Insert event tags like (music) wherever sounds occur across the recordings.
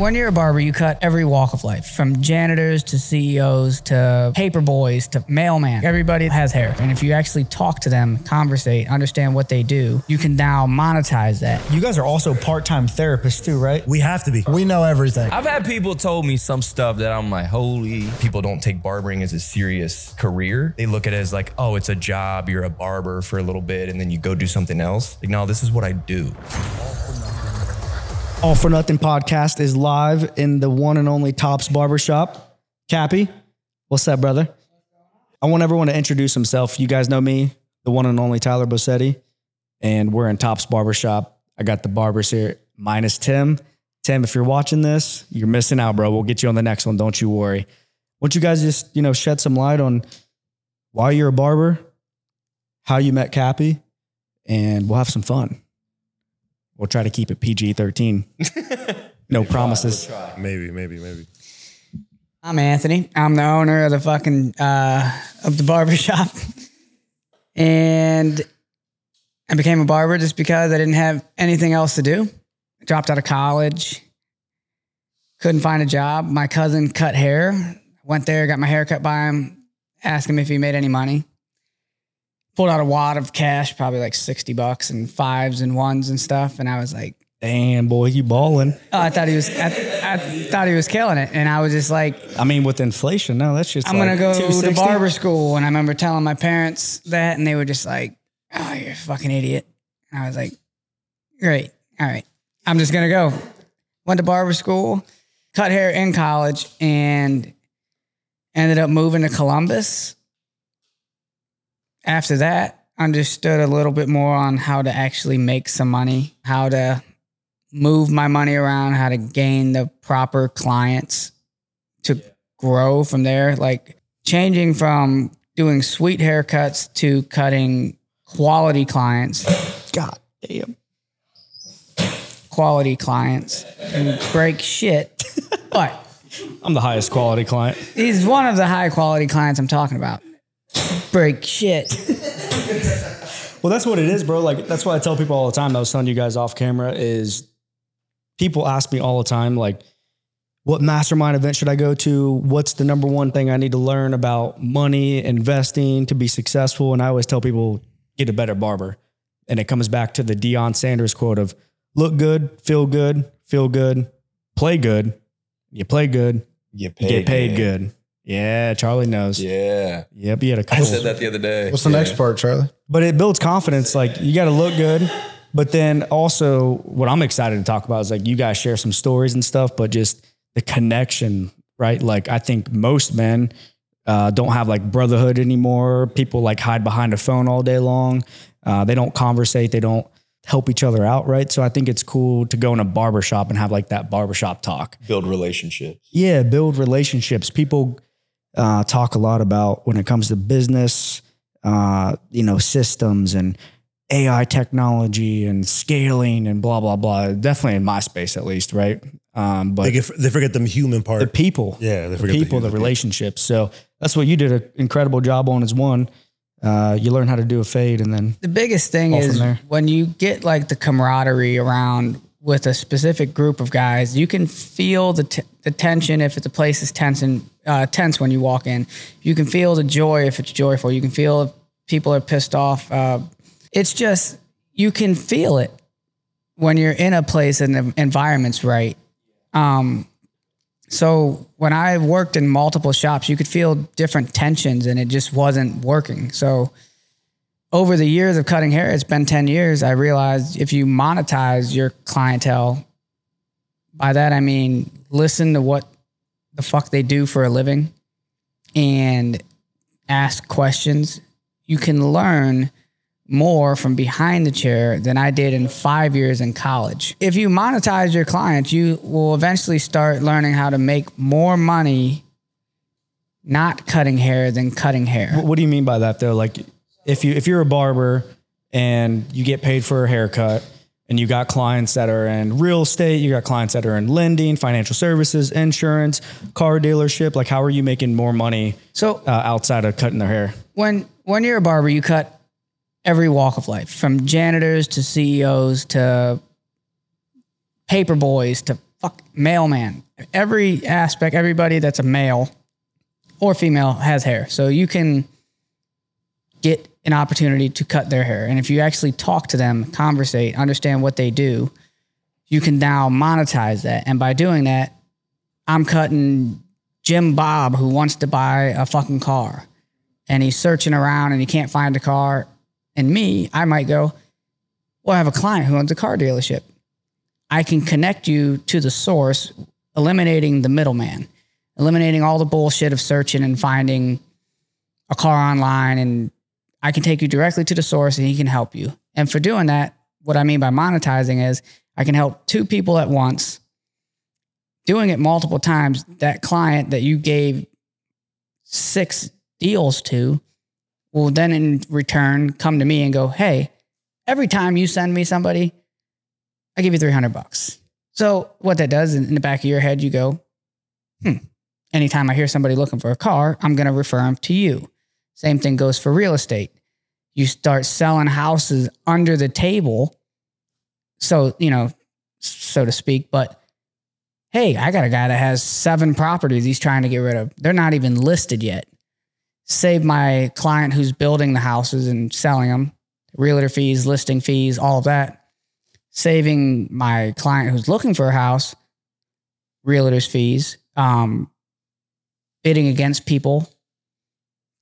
When you're a barber, you cut every walk of life, from janitors to CEOs to paper boys to mailman. Everybody has hair. And if you actually talk to them, conversate, understand what they do, you can now monetize that. You guys are also part-time therapists too, right? We have to be. We know everything. I've had people told me some stuff that I'm like, holy. People don't take barbering as a serious career. They look at it as like, oh, it's a job. You're a barber for a little bit and then you go do something else. Like, no, this is what I do. All for Nothing podcast is live in the one and only Tops Barbershop. Cappy, what's up, brother? I want everyone to introduce himself. You guys know me, the one and only Tyler Bossetti, and we're in Tops Barbershop. I got the barbers here, minus Tim. Tim, if you're watching this, you're missing out, bro. We'll get you on the next one. Don't you worry. Won't you guys just, you know, shed some light on why you're a barber, how you met Cappy, and we'll have some fun. We'll try to keep it PG 13. No promises. Maybe, maybe, maybe. I'm Anthony. I'm the owner of the fucking uh, of the barber (laughs) shop, and I became a barber just because I didn't have anything else to do. I dropped out of college, couldn't find a job. My cousin cut hair. Went there, got my hair cut by him, asked him if he made any money. Pulled out a wad of cash, probably like sixty bucks and fives and ones and stuff, and I was like, Damn, boy, you balling. oh, I thought he was, I, I thought he was killing it, and I was just like, I mean, with inflation, no, that's just I'm like gonna go to barber school. And I remember telling my parents that, and they were just like, "Oh, you're a fucking idiot." And I was like, "Great, all right, I'm just gonna go." Went to barber school, cut hair in college, and ended up moving to Columbus. After that, understood a little bit more on how to actually make some money, how to move my money around, how to gain the proper clients to grow from there. Like changing from doing sweet haircuts to cutting quality clients, God damn. quality clients, and break shit. (laughs) but I'm the highest quality client. he's one of the high quality clients I'm talking about. Break shit. (laughs) Well, that's what it is, bro. Like that's why I tell people all the time. I was telling you guys off camera is people ask me all the time, like, what mastermind event should I go to? What's the number one thing I need to learn about money, investing to be successful? And I always tell people, get a better barber. And it comes back to the Deion Sanders quote of look good, feel good, feel good, play good. You play good, You you get paid good. Yeah, Charlie knows. Yeah. Yep, he had a I couple. I said that the other day. What's the Yeah. next part, Charlie? but it builds confidence. Like you got to look good, but then also what I'm excited to talk about is like you guys share some stories and stuff, but just the connection, right? Like I think most men uh, don't have like brotherhood anymore. People like hide behind a phone all day long. Uh, they don't conversate. They don't help each other out, right? So I think it's cool to go in a barbershop and have like that barbershop talk. Build relationships. Yeah, build relationships. People uh, talk a lot about when it comes to business, uh, you know, systems and AI technology and scaling and blah blah blah. Definitely in my space, at least, right? Um, but They, get, they forget the human part. the people, yeah, they the people, the, human. relationships. So that's what you did an incredible job on. Is one, uh, you learn how to do a fade, and then The biggest thing is when you get like the camaraderie around with a specific group of guys, you can feel the, t- the tension if it's a place is tense and uh, tense when you walk in. You can feel the joy if it's joyful. You can feel if people are pissed off. Uh, it's just you can feel it when you're in a place and the environment's right. Um, so when I worked in multiple shops, you could feel different tensions, and it just wasn't working. So over the years of cutting hair, it's been 10 years, I realized if you monetize your clientele, by that I mean listen to what the fuck they do for a living and ask questions, you can learn more from behind the chair than I did in five years in college. If you monetize your clients, you will eventually start learning how to make more money not cutting hair than cutting hair. What do you mean by that though? Like if you if you're a barber and you get paid for a haircut and you got clients that are in real estate, you got clients that are in lending, financial services, insurance, car dealership, like how are you making more money So uh, outside of cutting their hair? when when you're a barber, you cut every walk of life, from janitors to CEOs to paper boys to fuck mailman. Every aspect, everybody that's a male or female has hair. So you can get an opportunity to cut their hair. And if you actually talk to them, conversate, understand what they do, you can now monetize that. And by doing that, I'm cutting Jim Bob who wants to buy a fucking car and he's searching around and he can't find a car. And me, I might go, Well, I have a client who owns a car dealership. I can connect you to the source, eliminating the middleman, eliminating all the bullshit of searching and finding a car online. And I can take you directly to the source and he can help you. And for doing that, what I mean by monetizing is I can help two people at once doing it multiple times, that client that you gave six deals to will then in return come to me and go, Hey, every time you send me somebody, I give you 300 bucks. So what that does in the back of your head, you go, Hmm, anytime I hear somebody looking for a car, I'm going to refer them to you. Same thing goes for real estate. You start selling houses under the table. So, you know, so to speak, but hey, I got a guy that has seven properties he's trying to get rid of. They're not even listed yet. Save my client who's building the houses and selling them, realtor fees, listing fees, all of that. Saving my client who's looking for a house, realtor's fees, um, bidding against people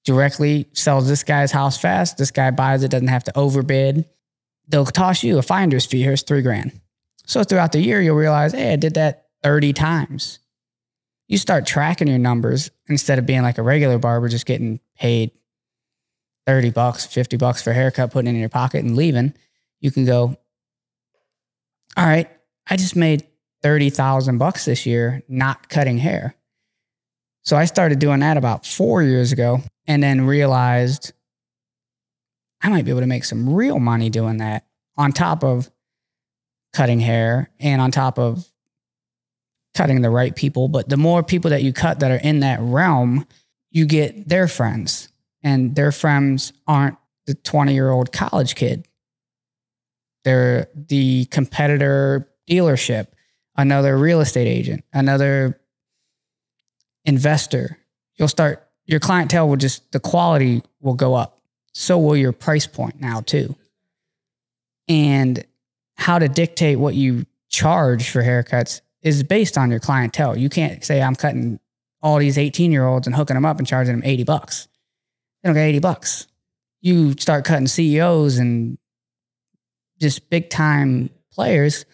directly sells this guy's house fast. This guy buys it, doesn't have to overbid. They'll toss you a finder's fee. Here's three grand. So throughout the year, you'll realize, hey, I did that 30 times. You start tracking your numbers instead of being like a regular barber, just getting paid 30 bucks, 50 bucks for a haircut, putting it in your pocket and leaving. You can go, all right, I just made 30,000 bucks this year not cutting hair. So I started doing that about four years ago and then realized I might be able to make some real money doing that on top of cutting hair and on top of cutting the right people. But the more people that you cut that are in that realm, you get their friends, and their friends aren't the 20 year old college kid. They're the competitor dealership, another real estate agent, another investor. You'll start, your clientele will just, the quality will go up. So will your price point now, too. And how to dictate what you charge for haircuts is based on your clientele. You can't say I'm cutting all these 18 year olds and hooking them up and charging them 80 bucks. They don't get 80 bucks. You start cutting CEOs and just big time players,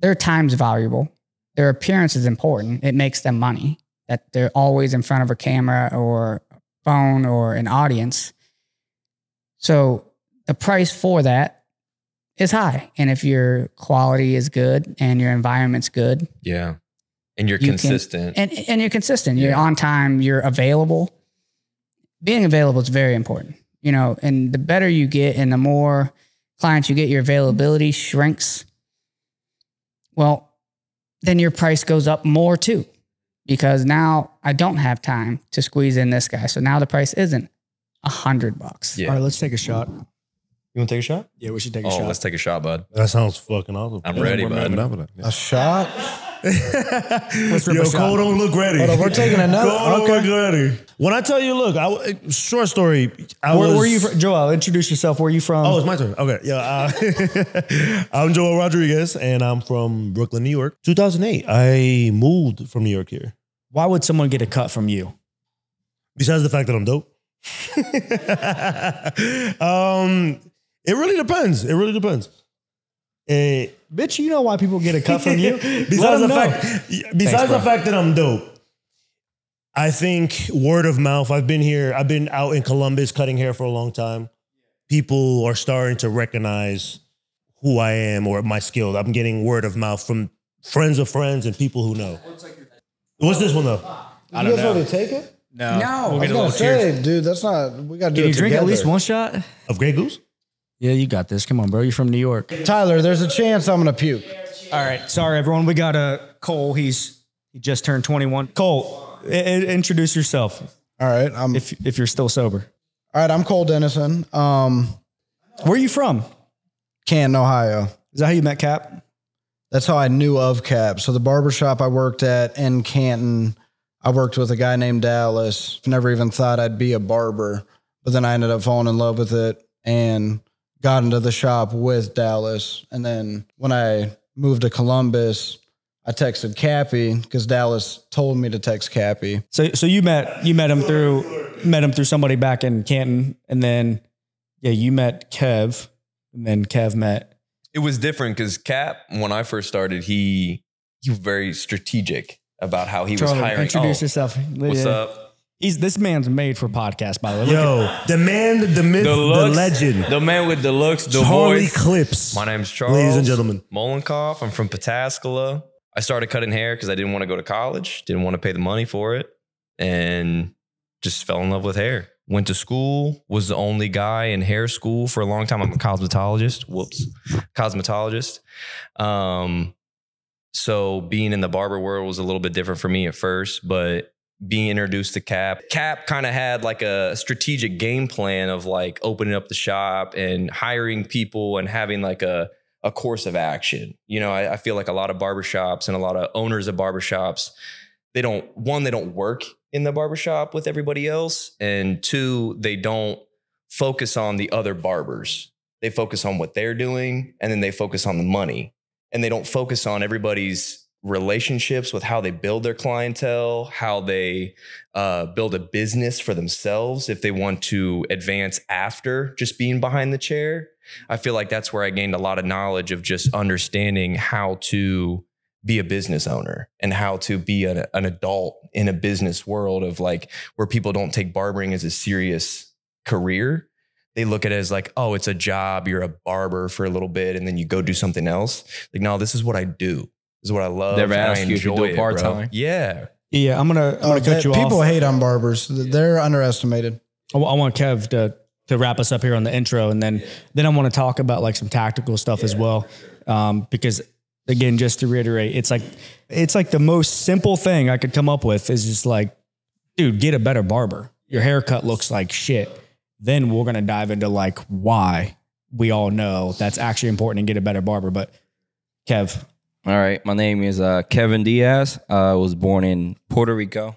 their time's valuable. Their appearance is important. It makes them money that they're always in front of a camera or a phone or an audience. So the price for that is high. And if your quality is good and your environment's good, Yeah. And you're You can- consistent. and and you're consistent. You're on time. You're available. Being available is very important. You know, and the better you get, and the more clients you get, your availability shrinks. Well, then your price goes up more too, because now I don't have time to squeeze in this guy. So now the price isn't a hundred bucks. yeah. All right, let's take a shot. You want to take a shot? Yeah, we should take a Oh, shot. let's take a shot, bud. That sounds fucking awesome. I'm ready, We're bud. mapping up with. A shot? (laughs) Let's Yo. Cole don't look ready. Hold on, we're taking (laughs) another- Cole don't look ready. When I tell you, look, I, w- short story. I Where, was, where are you from? Joel, introduce yourself. Where are you from? Oh, it's my turn. Okay, yeah. Uh, (laughs) I'm Joel Rodriguez, and I'm from Brooklyn, New York. 2008, I moved from New York here. Why would someone get a cut from you? Besides the fact that I'm dope. um, it really depends. It really depends. Eh, Bitch, you know why people get a cut from you? (laughs) Besides the know. fact, besides the fact that I'm dope, I think word of mouth. I've been here. I've been out in Columbus cutting hair for a long time. People are starting to recognize who I am or my skill. I'm getting word of mouth from friends of friends and people who know. What's this one though? I you guys want to take it? No. No. I was gonna say, dude, that's not. We got to do Can it you drink at least one shot? Of Grey Goose? Yeah, you got this. Come on, bro. You're from New York. Tyler, there's a chance I'm gonna puke. All right. Sorry, everyone. We got a Cole. He's he just turned 21. Cole, i- i- introduce yourself All right, I'm. if if you're still sober. all right, I'm Cole Dennison. Um, Where are you from? Canton, Ohio. Is that how you met Cap? that's how I knew of Cap. So the barbershop I worked at in Canton, I worked with a guy named Dallas. Never even thought I'd be a barber, but then I ended up falling in love with it and got into the shop with Dallas. And then when I moved to Columbus, I texted Cappy because Dallas told me to text Cappy. So so you met you met him through met him through somebody back in Canton, and then yeah, you met Kev, and then Kev met. It was different because Cap, when I first started, he he was very strategic about how he was Charlie, hiring. introduce Oh, yourself. What's Yeah. up? He's this man's made for podcast, by the way. Look at- Yo, the man, the myth, the, looks, legend, the man with the looks, the Charlie voice. Clips. My name's Charles. Ladies and gentlemen. Molenkoff. I'm from Pataskala. I started cutting hair because I didn't want to go to college, didn't want to pay the money for it, and just fell in love with hair. Went to school, was the only guy in hair school for a long time. I'm a cosmetologist. Whoops. Cosmetologist. Um, so being in the barber world was a little bit different for me at first, but being introduced to Cap, Cap kind of had like a strategic game plan of like opening up the shop and hiring people and having like a a course of action. You know, I, I feel like a lot of barbershops and a lot of owners of barbershops, they don't one, they don't work in the barbershop with everybody else. And two, they don't focus on the other barbers. They focus on what they're doing and then they focus on the money. And they don't focus on everybody's relationships with how they build their clientele, how they uh, build a business for themselves if they want to advance after just being behind the chair. I feel like that's where I gained a lot of knowledge of just understanding how to be a business owner and how to be an, an adult in a business world of like where people don't take barbering as a serious career. They look at it as like, oh, it's a job. You're a barber for a little bit and then you go do something else. Like, no, this is what I do. This is what I love. Never and I asked you if you enjoy do it, bro. part-time? Yeah. Yeah, I'm gonna I'm gonna cut you people off. People hate on barbers. They're underestimated. I I want Kev to to wrap us up here on the intro, and then then I want to talk about like some tactical stuff as well, um, because again, just to reiterate, it's like it's like the most simple thing I could come up with is just like, dude, get a better barber. Your haircut looks like shit. Then we're gonna dive into like why we all know that's actually important and get a better barber. But Kev, All right, my name is uh, Kevin Diaz. I was born in Puerto Rico.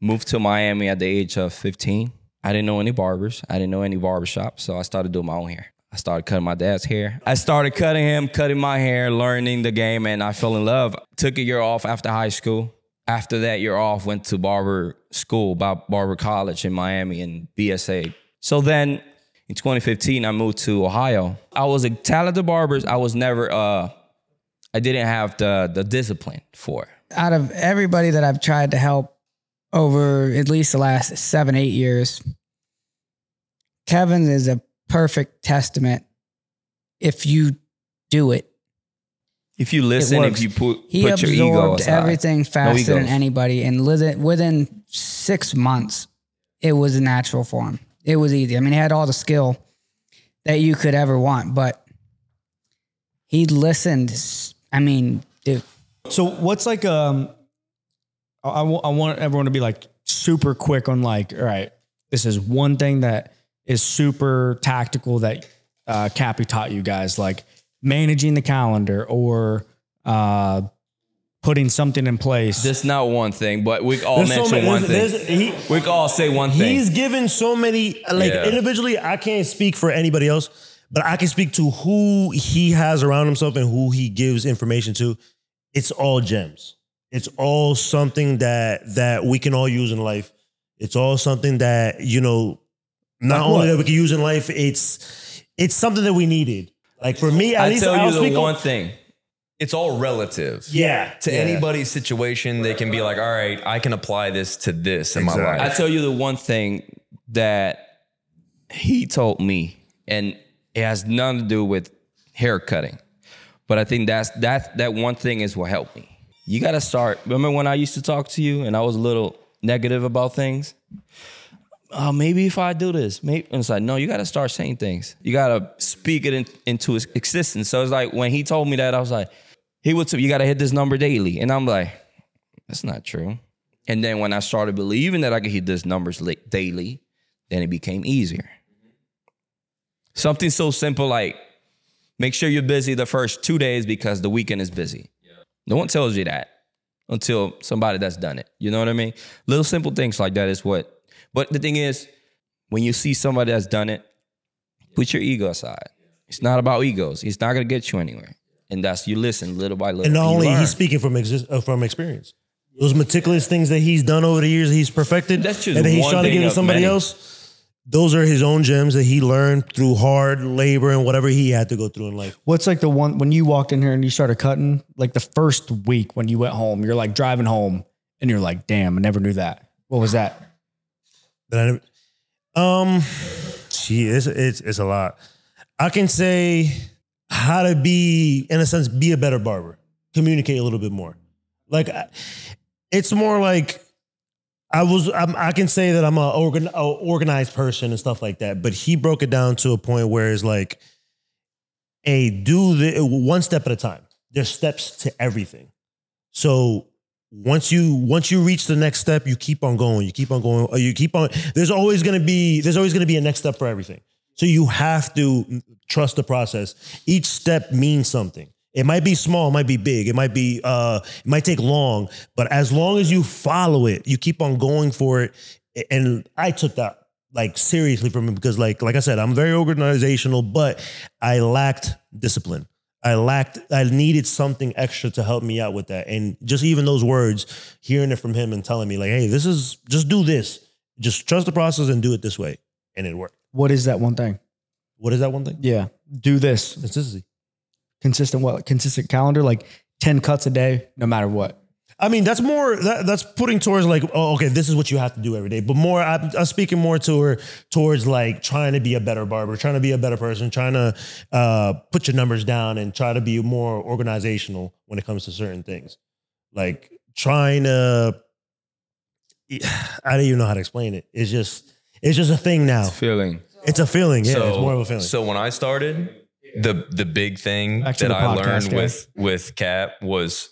Moved to Miami at the age of 15. I didn't know any barbers. I didn't know any barbershops, so I started doing my own hair. I started cutting my dad's hair. I started cutting him, cutting my hair, learning the game, and I fell in love. Took a year off after high school. After that year off, went to barber school, Bar- barber college in Miami and BSA. So then in 2015, I moved to Ohio. I was a talented barber. I was never uh I didn't have the the discipline for out of everybody that I've tried to help over at least the last seven, eight years, Kevin is a perfect testament. If you do it, If you listen, if you put he put your ego absorbed aside. everything faster than anybody, and within within six months, it was natural for him. It was easy. I mean, he had all the skill that you could ever want, but he listened. I mean, dude, So what's like um I, I want everyone to be like super quick on like all right this is one thing that is super tactical that uh Cappy taught you guys like managing the calendar or uh putting something in place. That's not one thing, but we all There's so mention many- one there's- thing. there's- he- we all say one thing. He's given so many, like Yeah. individually, I can't speak for anybody else, but I can speak to who he has around himself and who he gives information to. It's all gems. It's all something that that we can all use in life. It's all something that you know, not Like only that we can use in life. It's it's something that we needed. Like for me, at I least tell I'll you speak the on- one thing. It's all relative. Yeah, To yeah. anybody's situation, they can be like, all right, I can apply this to this in my Exactly. I tell you the one thing that he told me, and it has nothing to do with hair cutting. But I think that's that that one thing is what helped me. You gotta start. Remember when I used to talk to you and I was a little negative about things? Uh, maybe if I do this, maybe and it's like, no, you gotta start saying things. You gotta speak it in, into existence. So it's like when he told me that, I was like, he would you gotta hit this number daily. And I'm like, that's not true. And then when I started believing that I could hit these numbers daily, then it became easier. Something so simple like Make sure you're busy the first two days because the weekend is busy. No one tells you that until somebody that's done it. You know what I mean? Little simple things like that is what. But the thing is, when you see somebody that's done it, put your ego aside. It's not about egos. It's not gonna get you anywhere. And that's you listen little by little. And not you only learn. he's speaking from exist, uh, from experience. Those meticulous things that he's done over the years, that he's perfected, That's just and then he's trying to thing give to somebody many. else. Those are his own gems that he learned through hard labor and whatever he had to go through in life. What's like the one when you walked in here and you started cutting, like the first week when you went home, you're like driving home and you're like, damn, I never knew that. What was that? That I never, um, gee, it's, it's it's a lot. I can say how to be, in a sense, be a better barber, communicate a little bit more. Like, it's more like I was. I'm, I can say that I'm a, organ, a organized person and stuff like that. But he broke it down to a point where it's like, hey, do the one step at a time. There's steps to everything. So once you once you reach the next step, you keep on going. You keep on going. You keep on. There's always gonna be there's always gonna be a next step for everything. So you have to trust the process. Each step means something. It might be small, it might be big, it might be uh, it might take long, but as long as you follow it, you keep on going for it. And I took that like seriously from him because like like I said, I'm very organizational, but I lacked discipline. I lacked, I needed something extra to help me out with that. And just even those words, hearing it from him and telling me, like, hey, this is just do this. Just trust the process and do it this way. And it worked. What is that one thing? What is that one thing? Yeah. Do this. Consistency. Consistent what? Consistent calendar, like 10 cuts a day, no matter what. I mean, that's more that, that's putting towards like, oh, okay, this is what you have to do every day. But more, I'm, I'm speaking more to her towards like trying to be a better barber, trying to be a better person, trying to uh, put your numbers down and try to be more organizational when it comes to certain things. Like trying to, (sighs) I don't even know how to explain it. It's just, it's just a thing now. It's feeling. It's a feeling. Yeah, so, it's more of a feeling. So when I started, the the big thing Back that I learned guys. with with Cap was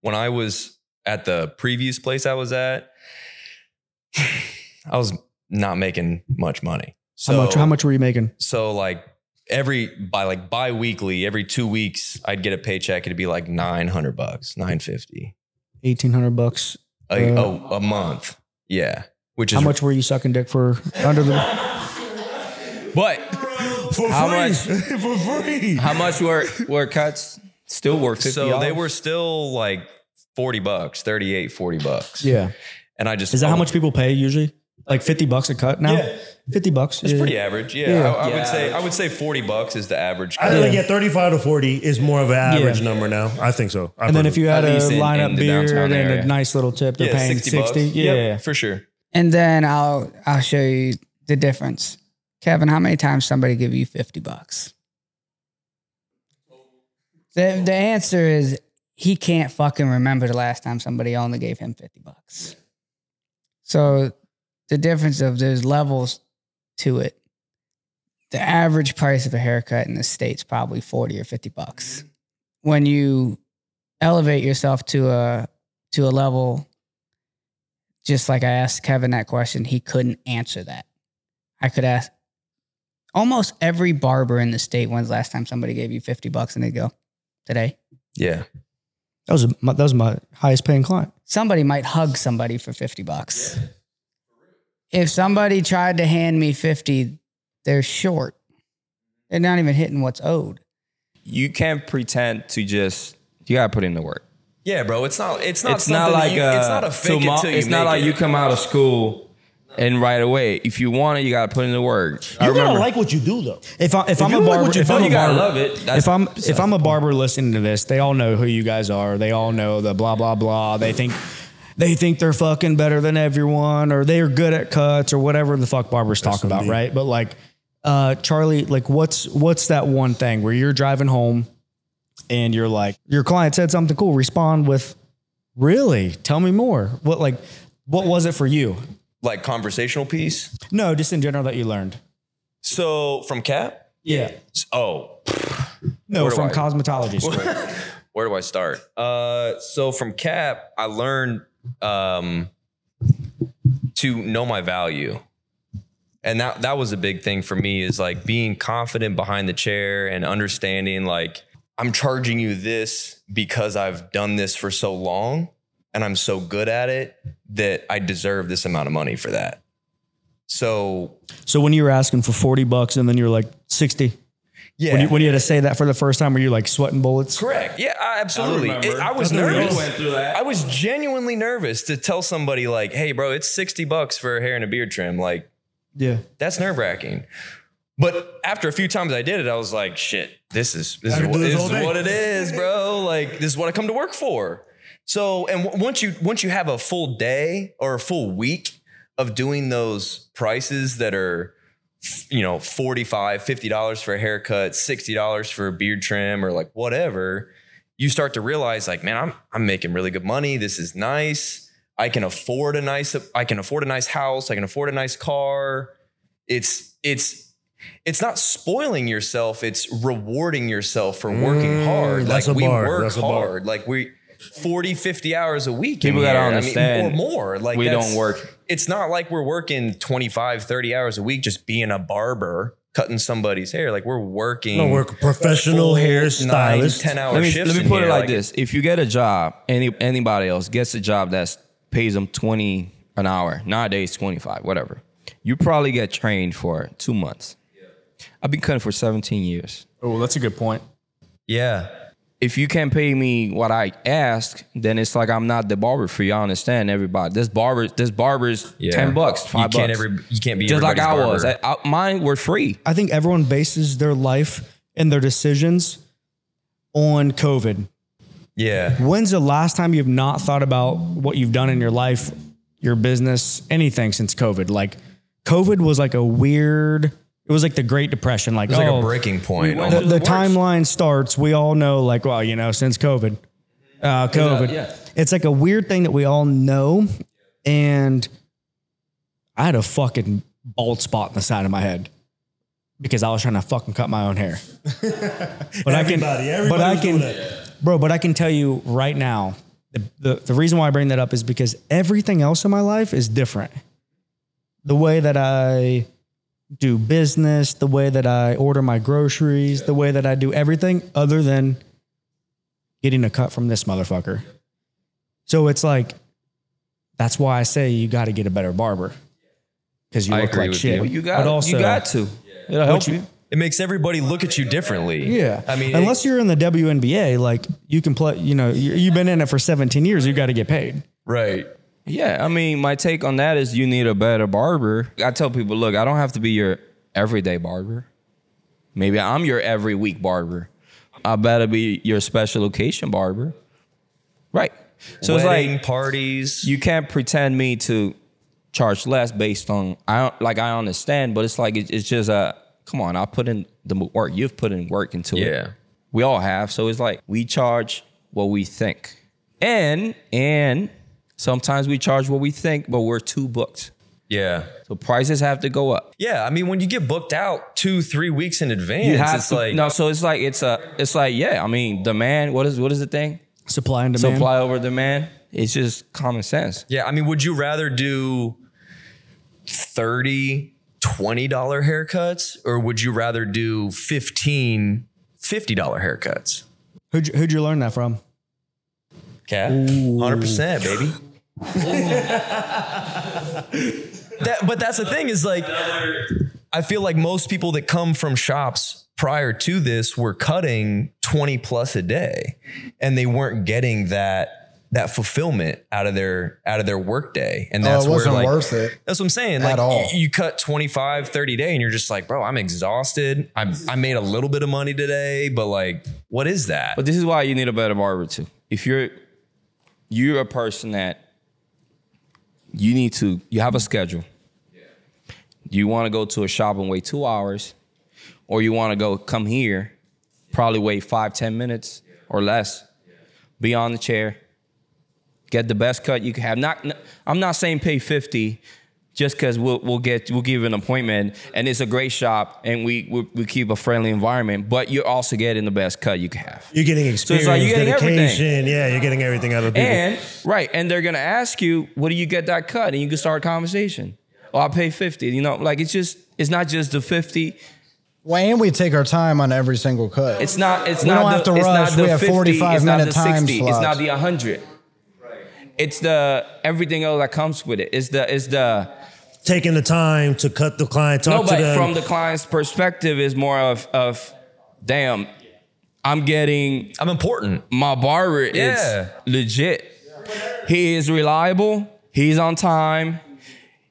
when I was at the previous place I was at, (sighs) I was not making much money. So how much how much were you making? So like every by like bi-weekly, every two weeks, I'd get a paycheck. It'd be like nine hundred bucks, nine fifty 1800 bucks. a, Uh, a, a month. Yeah, which is How much were you sucking dick for under the (laughs) But for how free. much- (laughs) for free. How much were were cuts? Still worth fifty. so they were still like 40 bucks 38 40 bucks Yeah. and i just Is that how much people pay usually? Like 50 bucks a cut now? Yeah. 50 bucks. it's yeah. pretty average yeah, Yeah. I, I Yeah. would say i would say 40 bucks is the average I think like yeah, 35 to 40 is more of an average Yeah. number now. I think so. I And then if you had a lineup in the beard and area. a nice little tip, they're yeah paying 60, 60. Yeah. Yep, for sure And then I'll I'll show you the difference. Kevin, how many times somebody give you 50 bucks? The the answer is he can't fucking remember the last time somebody only gave him 50 bucks. So the difference of there's levels to it. The average price of a haircut in the states probably 40 or 50 bucks. When you elevate yourself to a to a level just like I asked Kevin that question, he couldn't answer that. I could ask almost every barber in the state when's the last time somebody gave you 50 bucks and they go, today. yeah That was my, that was my highest paying client. Somebody might hug somebody for 50 bucks. If somebody tried to hand me 50, they're short. They're not even hitting what's owed. you can't pretend to just. You gotta put in the work. yeah bro it's not it's not it's not like you, uh, it's not a fake tomo- it till you It's not like it. you come out of school and right away. If you want it, you gotta put in the work. I you gotta remember. like what you do though. If, I, if, I'm you a like barber, what you if do, I'm a you gotta barber, love it. That's if I'm besides if I'm a point. barber listening to this, they all know who you guys are. They all know the blah blah blah. They think they think they're fucking better than everyone, or they are good at cuts, or whatever the fuck barbers talk about, indeed. right? But like, uh, Charlie, like, what's what's that one thing where you're driving home and you're like, your client said something cool. Respond with, really? Tell me more. What like, what was it for you? Like conversational piece No, just in general that you learned. so from cap Yeah. oh No, Where do from I- cosmetology school. (laughs) where do I start? Uh, so from Cap, I learned um, to know my value. And that that was a big thing for me is like being confident behind the chair and understanding like I'm charging you this because I've done this for so long and I'm so good at it that I deserve this amount of money for that. So So when you were asking for 40 bucks and then you're like 60, yeah, when, you, when you had to say that for the first time, were you like sweating bullets? correct. Yeah, I, absolutely. I. It- I was I think we all nervous. went through that. I was genuinely nervous to tell somebody like, "Hey, bro, it's sixty bucks for a hair and a beard trim." Like, Yeah. that's nerve wracking. But after a few times I did it, I was like, shit, this is this is, can what, do this this is what it is, bro. (laughs) Like this is what I come to work for. So, and w- once you once you have a full day or a full week of doing those prices that are you know 45 50 dollars for a haircut 60 dollars for a beard trim or like whatever you start to realize like man i'm i'm making really good money. This is nice. I can afford a nice i can afford a nice house. I can afford a nice car. It's it's it's not spoiling yourself. It's rewarding yourself for working Mm, hard. like we bar. work hard. Like we 40 50 hours a week People gotta here. I mean, understand or more like we don't work. it's not like we're working 25 30 hours a week just being a barber cutting somebody's hair like we're working No, we're professional full hairstylist. 10 hour let me, shifts let me put it here. like, this: If you get a job, any anybody else gets a job that pays them twenty an hour nowadays, twenty five, whatever. You probably get trained for two months. I've been cutting for seventeen years. Oh, that's a good point. yeah If you can't pay me what I ask, then it's like I'm not the barber for you. I understand everybody. This barber, this barber's yeah ten bucks, you five can't bucks. every you can't be just like I everybody's was. I, I- mine were free. I think everyone bases their life and their decisions on COVID. yeah When's the last time you've not thought about what you've done in your life, your business, anything since COVID? Like COVID was like a weird, it was like the Great Depression. Like, it's like oh, a breaking point went the, the the worst. timeline starts. We all know, like, well, you know, since COVID, uh, COVID, yeah. it's like a weird thing that we all know. And I had a fucking bald spot in the side of my head because I was trying to fucking cut my own hair. (laughs) but I can, Everybody, but I was can, doing that. bro. But I can tell you right now, the, the the reason why I bring that up is because everything else in my life is different. The way that I do business, the way that I order my groceries, the way that I do everything other than getting a cut from this motherfucker. So it's like, that's why I say you got to get a better barber because you I look like shit. you. You got, But also, you got to. It'll help you- you. it makes everybody look at you differently Yeah, i mean unless you're in the WNBA, like you can play. You know, you- you've been in it for 17 years. You got to get paid. right Yeah, I mean, my take on that is you need a better barber. I tell people, look, I don't have to be your everyday barber. Maybe I'm your every week barber. I better be your special occasion barber. Right. So wedding it's like parties you can't pretend me to charge less based on I don't like I understand, but it's like it, it's just a come on, I put in the work. You've put in work into it. Yeah. We all have. So it's like we charge what we think. And and sometimes we charge what we think, but we're too booked. yeah So prices have to go up. yeah i mean when you get booked out two three weeks in advance You have it's to like no, so it's like it's a it's like, yeah, I mean, demand, what is what is the thing? Supply and demand. Supply over demand. It's just common sense. Yeah, I mean, would you rather do 30 $20 haircuts or would you rather do 15 $50 haircuts? Who'd you, who'd you learn that from? Cap? 100%, baby. (laughs) that, but that's the thing is like, I feel like most people that come from shops prior to this were cutting 20 plus a day and they weren't getting that that fulfillment out of their out of their workday and Oh, that's it wasn't where like worth it. that's what I'm saying. At Like all. You, you cut 25, 30 day and you're just like, bro, I'm exhausted. I'm I made a little bit of money today, but like, what is that? But this is why you need a better barber too. If you're you're a person that you need to you have a schedule. You want to go to a shop and wait two hours, or you want to go come here, probably wait five ten minutes or less, be on the chair, get the best cut you can have. Not I'm not saying pay fifty. Just because we'll we'll get we'll give you an appointment and it's a great shop and we, we we keep a friendly environment, but you're also getting the best cut you can have. You're getting it's experience, like you're getting dedication. Yeah, you're getting everything out of people. And right, and they're gonna ask you, "What do you get that cut?" And you can start a conversation. Oh, I pay 50. You know, like it's just it's not just the 50. Well, and we take our time on every single cut. It's not it's We not don't the, have to rush. We have 50, 45 it's not minute the time 60, it's not the 100. It's the everything else that comes with it. It's the it's the Taking the time to cut the client, talk no, to but them. from the client's perspective is more of of damn, I'm getting I'm important. my barber Yeah. is legit. He is reliable. He's on time.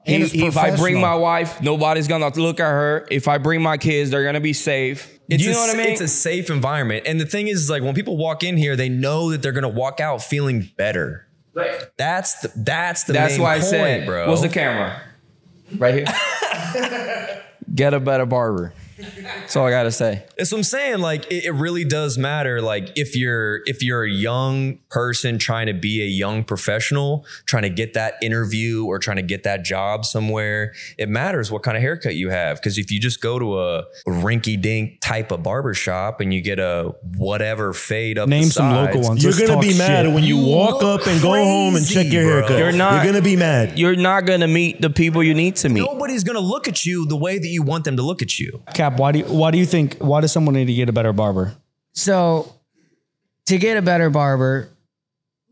He- And if I bring my wife, nobody's gonna look at her. If I bring my kids, they're gonna be safe. It's you a, know what I mean? It's a safe environment. And the thing is, like, when people walk in here, they know that they're gonna walk out feeling better. That's the that's the That's main why I point, said, bro. "What's the camera?" Right here. (laughs) Get a better barber. That's all I gotta say. That's what I'm saying. Like it, it really does matter. Like if you're if you're a young person trying to be a young professional, trying to get that interview or trying to get that job somewhere, it matters what kind of haircut you have. Because if you just go to a rinky dink type of barber shop and you get a whatever fade up, Name the some local sides, ones. You're Let's gonna be mad shit. when you, You walk up and go home and check your bro. haircut. You're not- You're gonna be mad. You're not gonna meet the people you need to meet. Nobody's gonna look at you the way that you want them to look at you. Cap, why do you, why do you think why does someone need to get a better barber? So, to get a better barber,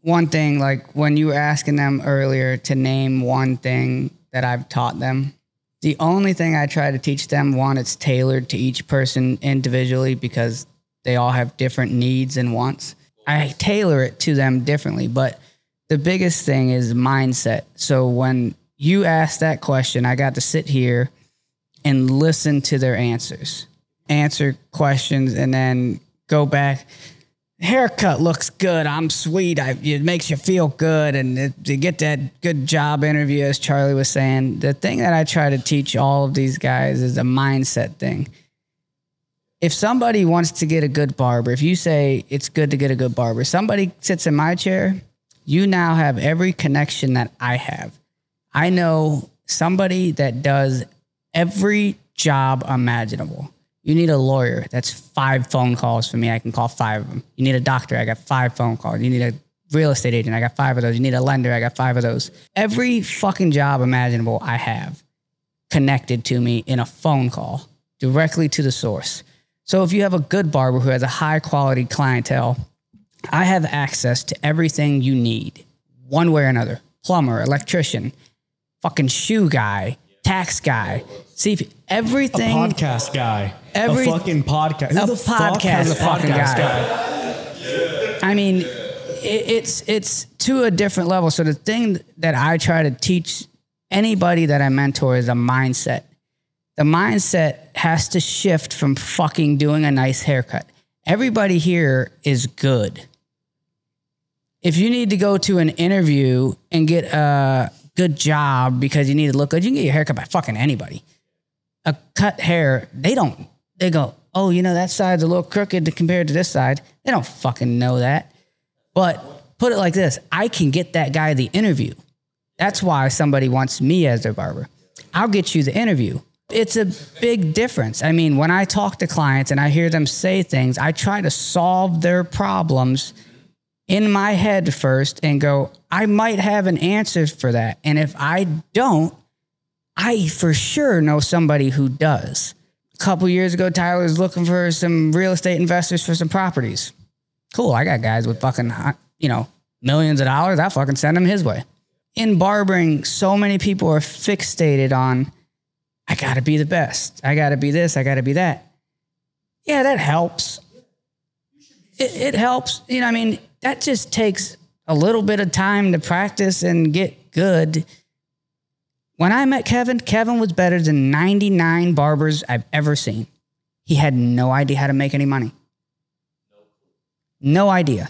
one thing, like when you were asking them earlier to name one thing that I've taught them, the only thing I try to teach them, one, it's tailored to each person individually because they all have different needs and wants. I tailor it to them differently, but the biggest thing is mindset. So when you ask that question, I got to sit here and listen to their answers, answer questions, and then go back. Haircut looks good. I'm sweet. I, it makes you feel good, and it, to get that good job interview, as Charlie was saying. The thing that I try to teach all of these guys is a mindset thing. If somebody wants to get a good barber, if you say it's good to get a good barber, somebody sits in my chair, you now have every connection that I have. I know somebody that does every job imaginable. You need a lawyer. That's five phone calls for me. I can call five of them. You need a doctor. I got five phone calls. You need a real estate agent. I got five of those. You need a lender. I got five of those. Every fucking job imaginable I have connected to me in a phone call directly to the source. So if you have a good barber who has a high quality clientele, I have access to everything you need, one way or another. Plumber, electrician, fucking shoe guy, tax guy. See if A everything podcast guy. Every- a fucking podcast. Who a the fuck has podcast fucking podcast guy. I mean, it, it's it's to a different level. So the thing that I try to teach anybody that I mentor is a mindset. The mindset has to shift from fucking doing a nice haircut. Everybody here is good. If you need to go to an interview and get a good job because you need to look good, you can get your haircut by fucking anybody. A cut hair, they don't, they go, oh, you know, that side's a little crooked compared to this side. They don't fucking know that. But put it like this I can get that guy the interview. That's why somebody wants me as their barber. I'll get you the interview. It's a big difference. I mean, when I talk to clients and I hear them say things, I try to solve their problems in my head first and go, I might have an answer for that. And if I don't, I for sure know somebody who does. A couple years ago, Tyler was looking for some real estate investors for some properties. Cool. I got guys with fucking, uh, you know, millions of dollars. I fucking send them his way. In barbering, so many people are fixated on, I gotta be the best. I gotta be this. I gotta be that. Yeah, that helps. It, it helps. You know, I mean, that just takes a little bit of time to practice and get good. When I met Kevin, Kevin was better than 99 barbers I've ever seen. He had no idea how to make any money. No idea.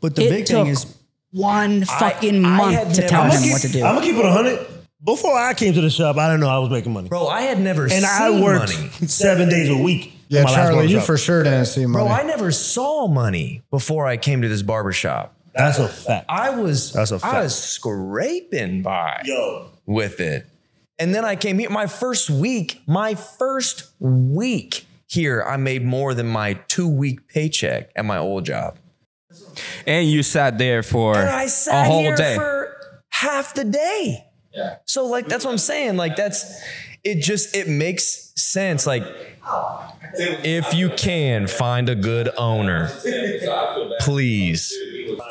But the it big took thing is one fucking I month had to never- tell him keep- what to do. I'm gonna keep it hundred. Before I came to the shop, I didn't know I was making money, Bro, I had never and seen I worked money. seven days a week. Yeah, in my last Charlie, you for sure didn't see money. Bro, I never saw money before I came to this barbershop. That's a fact. I was That's a I fact. I was scraping by Yo, with it. And then I came here my first week, my first week here, I made more than my two week paycheck at my old job. And you sat there for And I a sat whole here day. for half the day. Yeah. So like that's what I'm saying. Like that's it just it makes sense. Like if you can find a good owner, please.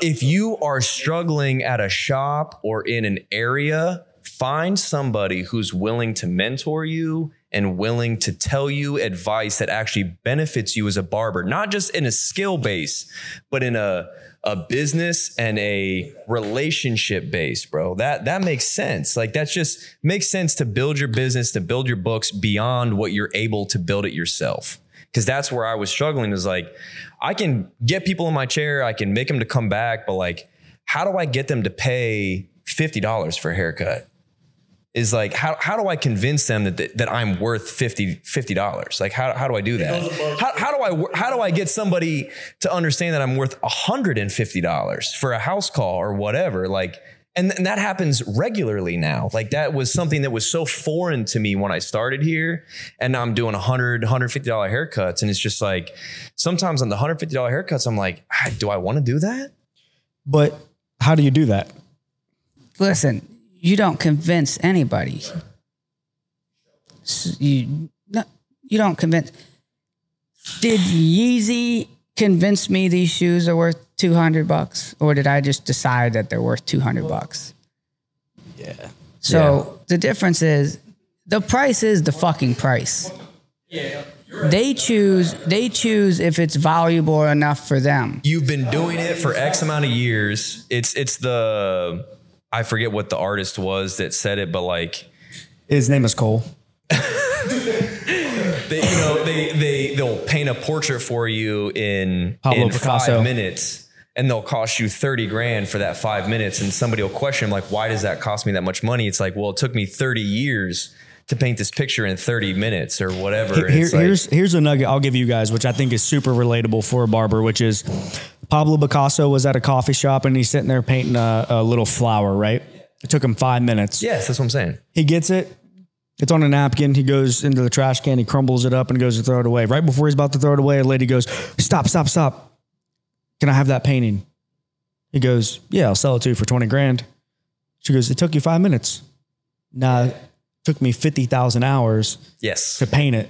If you are struggling at a shop or in an area, find somebody who's willing to mentor you and willing to tell you advice that actually benefits you as a barber, not just in a skill base, but in a a business and a relationship base, bro. That that makes sense. Like that's just makes sense to build your business, to build your books beyond what you're able to build it yourself. Cause that's where I was struggling is like, I can get people in my chair, I can make them to come back, but like, how do I get them to pay $50 for a haircut? Is like how, how do I convince them that, that I'm worth 50 dollars? Like how, how do I do that? How, how do I how do I get somebody to understand that I'm worth $150 for a house call or whatever? Like and, and that happens regularly now. Like that was something that was so foreign to me when I started here and now I'm doing 100 $150 haircuts and it's just like sometimes on the $150 haircuts I'm like, "Ah, do I want to do that? But how do you do that? Listen, you don't convince anybody. You no, you don't convince. Did Yeezy convince me these shoes are worth two hundred bucks, or did I just decide that they're worth two hundred bucks? Yeah. So the difference is the price is the fucking price. They choose. They choose if it's valuable enough for them. you've been doing it for X amount of years. It's it's the I forget what the artist was that said it, but like His name is Cole. (laughs) they you know they they they'll paint a portrait for you in Pablo in Picasso. five minutes. And they'll cost you 30 grand for that five minutes. And somebody will question, like, why does that cost me that much money? It's like, well, it took me 30 years to paint this picture in 30 minutes or whatever. Here- like- here's here's a nugget I'll give you guys, which I think is super relatable for a barber, which is Pablo Picasso was at a coffee shop and he's sitting there painting a, a little flower. Right, it took him five minutes. yes, that's what I'm saying. He gets it. It's on a napkin. He goes into the trash can. He crumbles it up and goes to throw it away. Right before he's about to throw it away, a lady goes, "Stop! Stop! Stop! Can I have that painting?" He goes, "Yeah, I'll sell it to you for twenty grand." She goes, "It took you five minutes." Nah, it took me fifty thousand hours Yes. to paint it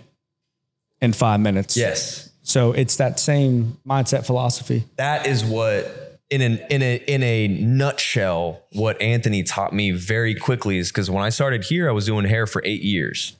in five minutes. Yes. So it's that same mindset philosophy. that is what in an in a in a nutshell what Anthony taught me very quickly is because when I started here I was doing hair for eight years.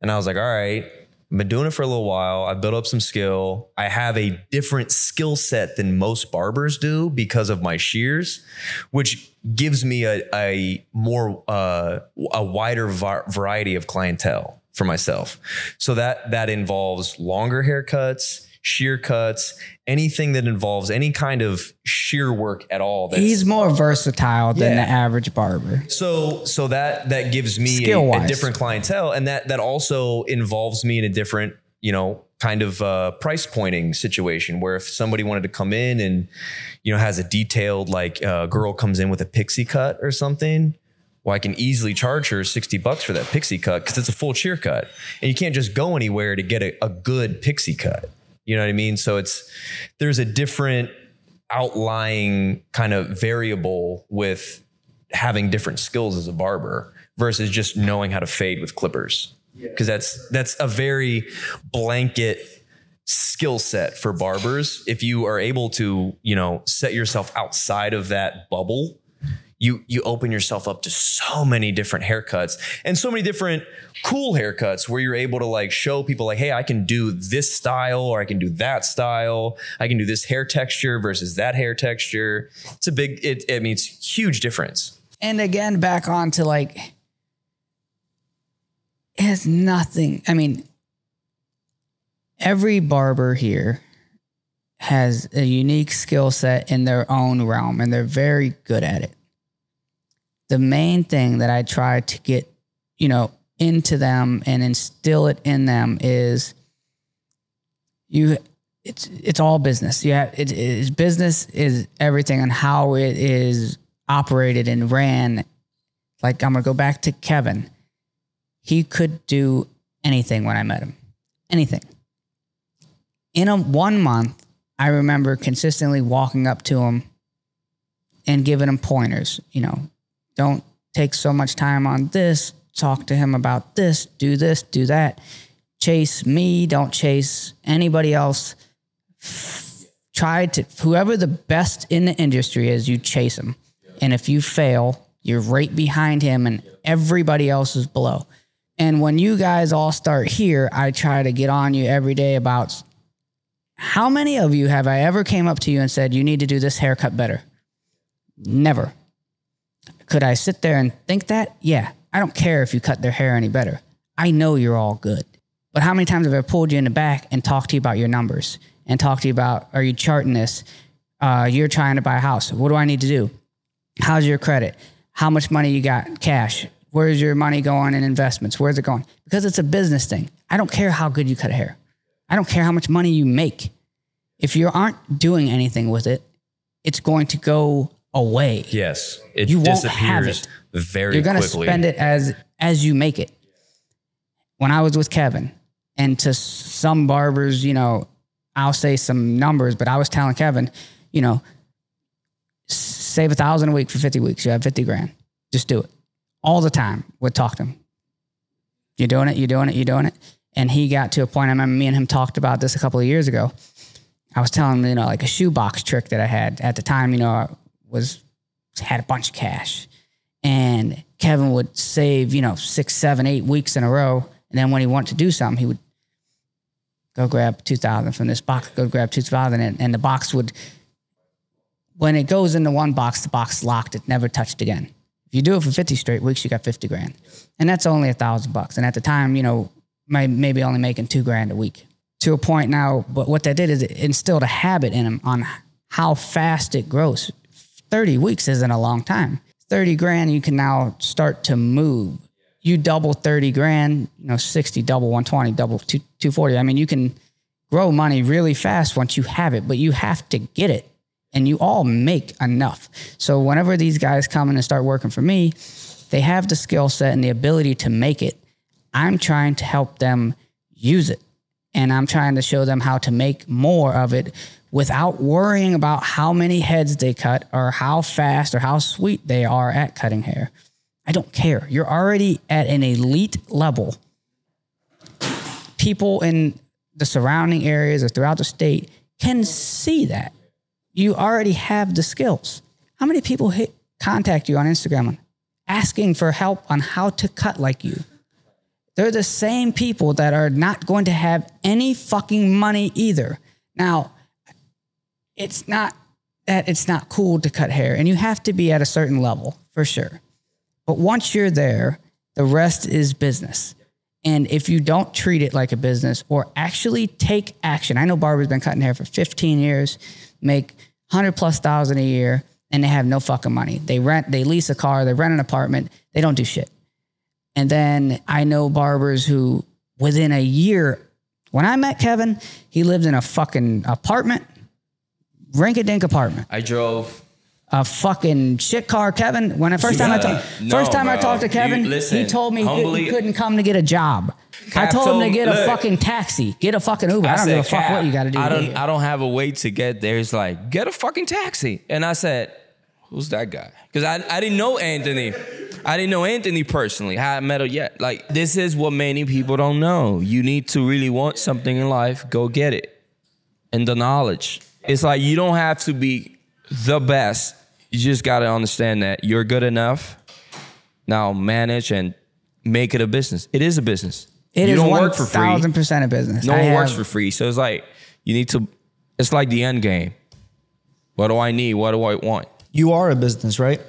And I was like all right I've been doing it for a little while. I've built up some skill. I have a different skill set than most barbers do because of my shears which gives me a, a more uh, a wider var- variety of clientele for myself so that that involves longer haircuts shear cuts anything that involves any kind of shear work at all He's more versatile than Yeah. the average barber. so so that that gives me a, a different clientele, and that that also involves me in a different you know kind of uh, price pointing situation where if somebody wanted to come in and you know has a detailed like uh, girl comes in with a pixie cut or something. Well, I can easily charge her 60 bucks for that pixie cut because it's a full shear cut. And you can't just go anywhere to get a, a good pixie cut. You know what I mean? So it's there's a different outlying kind of variable with having different skills as a barber versus just knowing how to fade with clippers because that's that's a very blanket skill set for barbers if you are able to you know set yourself outside of that bubble you you open yourself up to so many different haircuts and so many different cool haircuts where you're able to like show people like hey I can do this style or I can do that style I can do this hair texture versus that hair texture it's a big it I mean it's a huge difference And again, back on to like, it's nothing. I mean, every barber here has a unique skill set in their own realm, and they're very good at it. The main thing that I try to get, you know, into them and instill it in them is you it's it's all business. Yeah, it is business is everything and how it is operated and ran. Like I'm gonna go back to Kevin. He could do anything when I met him, anything. In a one month, I remember consistently walking up to him and giving him pointers. You know, don't take so much time on this, talk to him about this, do this, do that. Chase me, don't chase anybody else. Try to, whoever the best in the industry is, you chase him. And if you fail, you're right behind him and everybody else is below. And when you guys all start here, I try to get on you every day about how many of you have I ever came up to you and said, you need to do this haircut better? Never. Could I sit there and think that? Yeah. I don't care if you cut their hair any better. I know you're all good. But how many times have I pulled you in the back and talked to you about your numbers and talked to you about, are you charting this? Uh, you're trying to buy a house. What do I need to do? How's your credit? How much money you got cash? Where's your money going in investments? Where's it going? Because it's a business thing. I don't care how good you cut hair. I don't care how much money you make. If you aren't doing anything with it, it's going to go away. Yes, it You won't have disappears very You're going to quickly. spend it as as you make it. When I was with Kevin, and to some barbers, you know, I'll say some numbers, but I was telling Kevin, you know, save a thousand a week for 50 weeks. You have 50 grand. Just do it all the time. Would talk to him. You're doing it. You're doing it. You're doing it. And he got to a point. I remember me and him talked about this a couple of years ago. I was telling him, you know, like a shoebox trick that I had at the time. You know, was had a bunch of cash, and Kevin would save, you know, six, seven, eight weeks in a row. And then when he wanted to do something, he would go grab 2000 from this box, go grab 2000. And, and the box would, when it goes into one box, the box locked, it never touched again. If you do it for 50 straight weeks, you got 50 grand. And that's only a thousand bucks. And at the time, you know, may, maybe only making two grand a week to a point now. But what that did is it instilled a habit in him on how fast it grows. 30 weeks isn't a long time. 30 grand, you can now start to move. You double 30 grand, you know, 60, double 120, double two, 240. I mean, you can grow money really fast once you have it, but you have to get it and you all make enough. So whenever these guys come in and start working for me, they have the skill set and the ability to make it. I'm trying to help them use it and I'm trying to show them how to make more of it without worrying about how many heads they cut or how fast or how sweet they are at cutting hair. I don't care. You're already at an elite level. People in the surrounding areas or throughout the state can see that. You already have the skills. How many people hit contact you on Instagram asking for help on how to cut like you? They're the same people that are not going to have any fucking money either. Now, it's not that it's not cool to cut hair, and you have to be at a certain level for sure. But once you're there, the rest is business. And if you don't treat it like a business or actually take action, I know barbers been cutting hair for 15 years, make 100 plus thousand a year, and they have no fucking money. They rent, they lease a car, they rent an apartment, they don't do shit. And then I know barbers who, within a year, when I met Kevin, he lived in a fucking apartment, rink a dink apartment, I drove. a fucking shit car. Kevin, when the first time I talked, No, first time I talked to You- Kevin, he told me he- humbly- he couldn't come to get a job. I Cap told him to told- get a fucking taxi, get a fucking Uber. I, don't give a fuck "Cap, what you got to do. I don't. I don't have a way to get there. It's like get a fucking taxi. And I said, "Who's that guy?" Because I I didn't know Anthony. I didn't know Anthony personally. I hadn't met him yet. Like this is what many people don't know. You need to really want something in life. Go get it. And the knowledge. It's like you don't have to be the best. You just got to understand that you're good enough. Now manage and make it a business. It is a business. It you is don't one work for free. thousand percent of business. No I one works for free. So it's like you need to. It's like the end game. What do I need? What do I want? You are a business, right?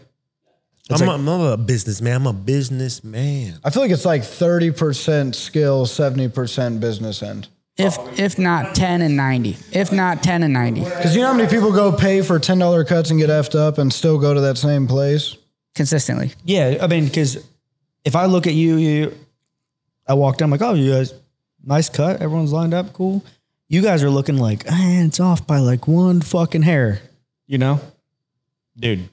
I'm, a, I'm not a businessman. I'm a businessman. I feel like it's like 30% skill, 70% business end. If if not ten and ninety, if not ten and ninety, Because you know how many people go pay for $10 cuts and get effed up and still go to that same place? consistently. Yeah, I mean, because if I look at you, you, I walked in, I'm like, oh, you guys, nice cut. Everyone's lined up, cool. You guys are looking like, eh, it's off by like one fucking hair, you know? Dude,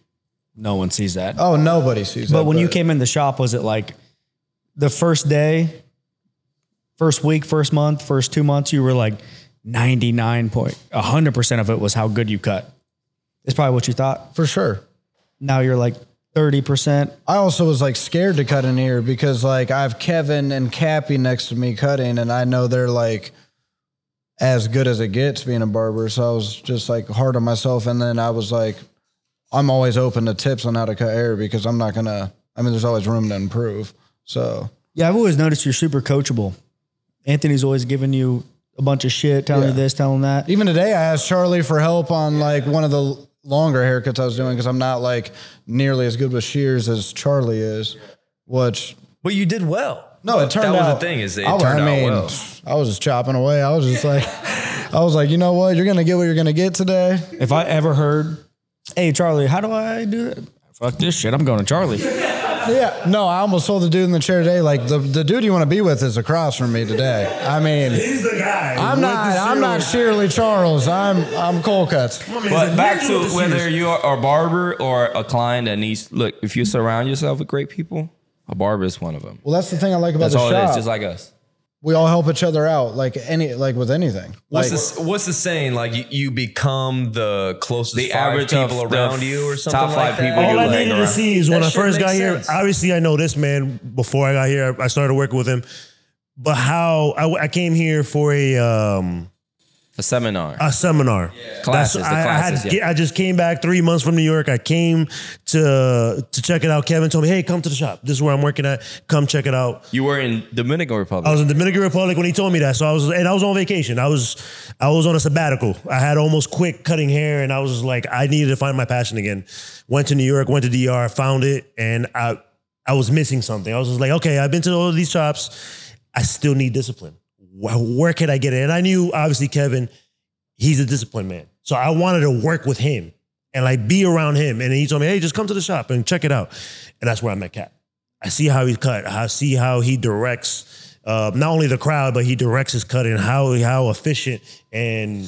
no one sees that. Oh, nobody sees that. but when you came in the shop, was it like the first day, first week, first month, first two months, you were like 99 point, 100% of it was how good you cut. It's probably what you thought. For sure. Now you're like 30%. I also was like scared to cut an ear because like I have Kevin and Cappy next to me cutting, and I know they're like as good as it gets being a barber. So I was just like hard on myself, and then I was like, I'm always open to tips on how to cut hair because I'm not gonna. I mean, there's always room to improve. So Yeah, I've always noticed you're super coachable. Anthony's always giving you a bunch of shit, telling you Yeah. this, telling that. even today, I asked Charlie for help on like one of the longer haircuts I was doing because I'm not like nearly as good with shears as Charlie is. Which But you did well. No, it turned out. that was out. the thing is it I, turned I mean, out well. I was just chopping away. I was just like, (laughs) I was like, you know what? You're gonna get what you're gonna get today. If I ever heard, hey, Charlie, how do I do that? Fuck this shit. I'm going to Charlie. (laughs) Yeah. No, I almost told the dude in the chair today, like the, the dude you want to be with is across from me today. I mean, He's the guy. I'm not. I'm not cereal. Shirley Charles. I'm I'm Cole Cuts. But back to whether you are a barber or a client that needs look, if you surround yourself with great people, a barber is one of them. Well, that's the thing I like about That's the all it shop. is, just like us. We all help each other out, like any, like with anything. What's Like, this? What's the saying? Like you, you become the closest The five average of people around you, or something top like five that? people All I like needed to see is That when I first got makes here. Obviously, I know this man before I got here. I started working with him, but how I, I came here for a um, A seminar. a seminar. Classes, That's- the I, I classes, had, yeah. I just came back three months from New York. I came to to check it out. Kevin told me, "Hey, come to the shop. This is where I'm working at. Come check it out." you were in Dominican Republic. I was in Dominican Republic when he told me that. So I was, and I was on vacation. I was, I was on a sabbatical. I had almost quit cutting hair, and I was like, I needed to find my passion again. Went to New York, went to DR, found it, and I, I was missing something. I was just like, okay, I've been to all of these shops. I still need discipline. Where, can I get it? And I knew obviously Kevin, he's a disciplined man. So I wanted to work with him and like be around him. And he told me, hey, just come to the shop and check it out. And that's where I met Cap. I see how he cut. I see how he directs uh, not only the crowd, but he directs his cut and how how efficient and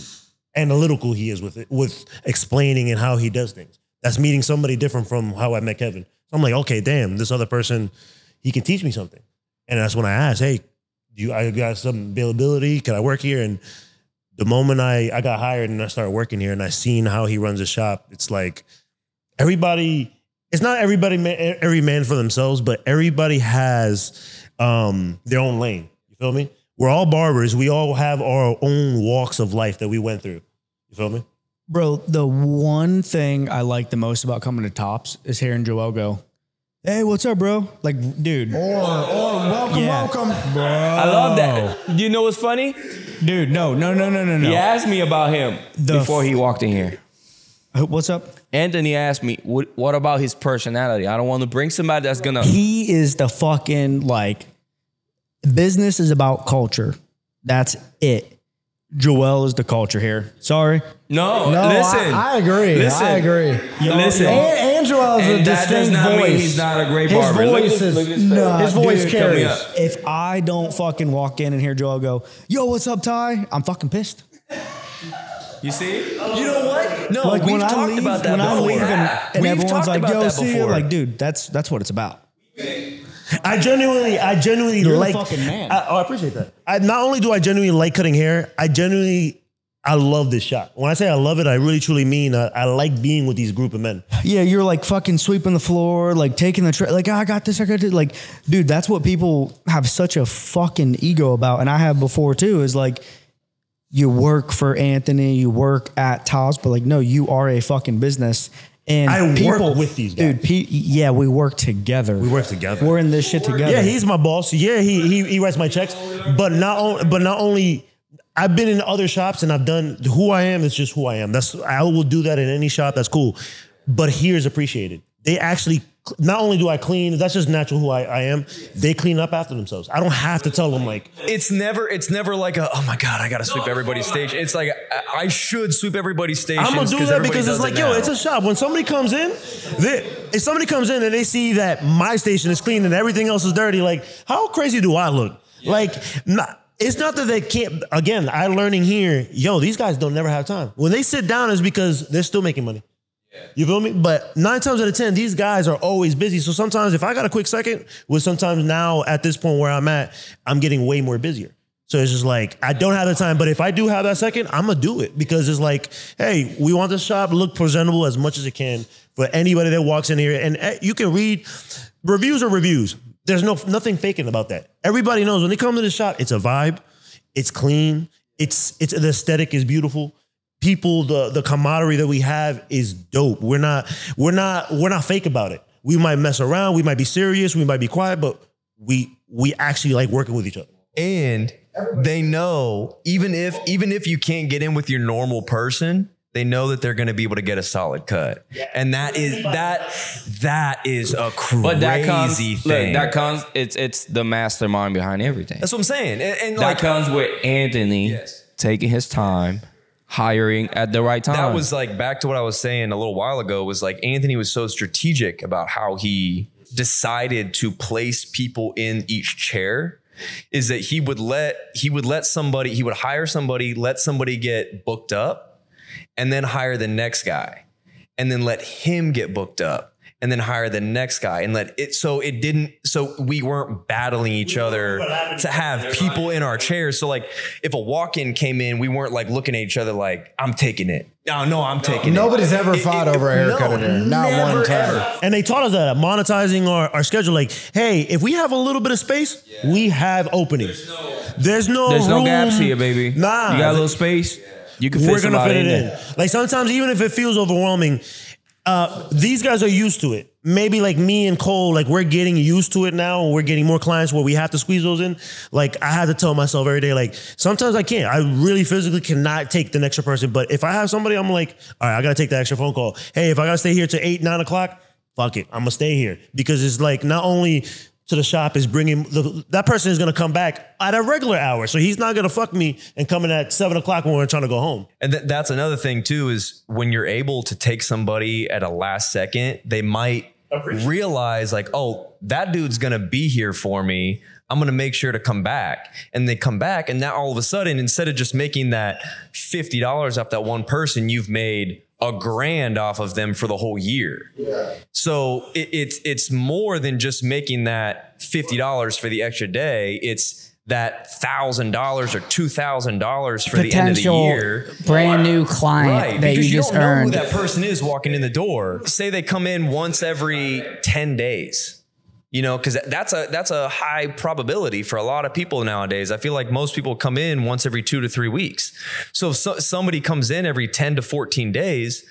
analytical he is with it, with explaining and how he does things. That's meeting somebody different from how I met Kevin. So I'm like, okay, damn, this other person, he can teach me something. And that's when I asked, hey, you I got some availability? Can I work here? And the moment I, I got hired and I started working here and I seen how he runs a shop, it's like everybody, it's not everybody, every man for themselves, but everybody has um, their own lane. You feel me? We're all barbers. We all have our own walks of life that we went through. You feel me? Bro, the one thing I like the most about coming to Tops is hearing Joel go, Hey, what's up, bro? Like, dude, or or welcome, Yeah. welcome. I love that. Do you know what's funny? dude, no, no, no, no, no, no. He asked me about him The before f- he walked in here. Uh, What's up? Anthony asked me, what, what about his personality? I don't want to bring somebody that's gonna. He is the fucking like business is about culture. That's it. Joel is the culture here. Sorry. No, No, listen. I, I agree. Listen. I agree. listen. And Angelo has a And that distinct not mean voice. he's not a great his barber. Look Voice this- is, look at this no, his voice Dude, carries. up. If I don't fucking walk in and hear Joel go, yo, what's up, Ty? I'm fucking pissed. You see? You know what? No, Like we've when I talked leave, about that when I before. leave and, and We've everyone's talked like, about yo, that see you. before. Like, dude, that's that's what it's about. I genuinely, I genuinely You're the like. fucking man. I, oh, I appreciate that. I, not only do I genuinely like cutting hair, I genuinely, I love this shot. When I say I love it, I really truly mean I, I like being with these group of men. Yeah, you're like fucking sweeping the floor, like taking the tra- like "Oh, I got this, I got it. Like, dude, that's what people have such a fucking ego about, and I have before too. Is like you work for Anthony, you work at Tops, but like no, you are a fucking business. And I work people, with these guys. dude. Pe- yeah, we work together. We work together. We're in this shit together. Yeah, he's my boss. Yeah, he he, he writes my checks. But not on, but not only I've been in other shops and I've done who I am is just who I am. That's I will do that in any shop. That's cool. But here's appreciated. They actually not only do I clean, that's just natural who I, I am. They clean up after themselves. I don't have to tell them like It's never, it's never like a, oh my god, I gotta sweep everybody's station. It's like I, I should sweep everybody's stations. I'm gonna do that because it's like, it yo, it's a shop. When somebody comes in, they, if somebody comes in and they see that my station is clean and everything else is dirty, like, how crazy do I look? Like, not, it's not that they can't. Again, I learning here, yo, these guys don't never have time. When they sit down, is because they're still making money. You feel me? But nine times out of ten, these guys are always busy. So sometimes, if I got a quick second, with sometimes now at this point where I'm at, I'm getting way more busier. So it's just like I don't have the time, but if I do have that second, I'm gonna do it because it's like, hey, we want the shop to look presentable as much as it can for anybody that walks in here. And eh, you can read reviews are reviews. There's no nothing faking about that. Everybody knows when they come to the shop, it's a vibe, it's clean, it's it's the aesthetic is beautiful. People, the the camaraderie that we have is dope. We're not we're not we're not fake about it. We might mess around, we might be serious, we might be quiet, but we we actually like working with each other. and they know even if even if you can't get in with your normal person they know that they're going to be able to get a solid cut and that is that that is a crazy But that comes, look, thing that comes. It's it's the mastermind behind everything. that's what i'm saying and, and that like comes with Anthony Yes. taking his time, hiring at the right time. that was like back to what I was saying a little while ago was like Anthony was so strategic about how he decided to place people in each chair is that he would let he would let somebody he would hire somebody let somebody get booked up and then hire the next guy and then let him get booked up and then hire the next guy and let it so it didn't so we weren't battling each other to have people in our chairs so like if a walk-in came in we weren't like looking at each other like i'm taking it no no i'm taking it Nobody's ever fought over a haircut no, in here. Not never, one time. ever. And they taught us that monetizing our, our schedule. Like, hey, if we have a little bit of space, we have openings. There's no There's no room. gaps here, baby. Nah, you got a little space. You can fit we're gonna somebody fit it in in. Like sometimes, even if it feels overwhelming, uh, these guys are used to it. Maybe like me and Cole, like we're getting used to it now, and we're getting more clients where we have to squeeze those in. Like I have to tell myself every day, like sometimes I can't. I really physically cannot take the extra person. But if I have somebody, I'm like, all right, I gotta take the extra phone call. Hey, if I gotta stay here to eight, nine o'clock, fuck it, I'm gonna stay here because it's like not only to the shop is bringing the, that person is gonna come back at a regular hour, so he's not gonna fuck me and coming at seven o'clock when we're trying to go home. And th- that's another thing too is when you're able to take somebody at a last second, they might realize like, oh, that dude's gonna be here for me. I'm gonna make sure to come back. And they come back, and now all of a sudden, instead of just making that fifty dollars off that one person, you've made a grand off of them for the whole year. Yeah. So it, it's it's more than just making that fifty dollars for the extra day. It's that thousand dollars or two thousand dollars for the end of the Potential year. brand new client Right, that you because you, just don't know earned. who that person is walking in the door. Say they come in once every ten days. You know, because that's a that's a high probability for a lot of people nowadays. I feel like most people come in once every two to three weeks. So if so, somebody comes in every 10 to 14 days,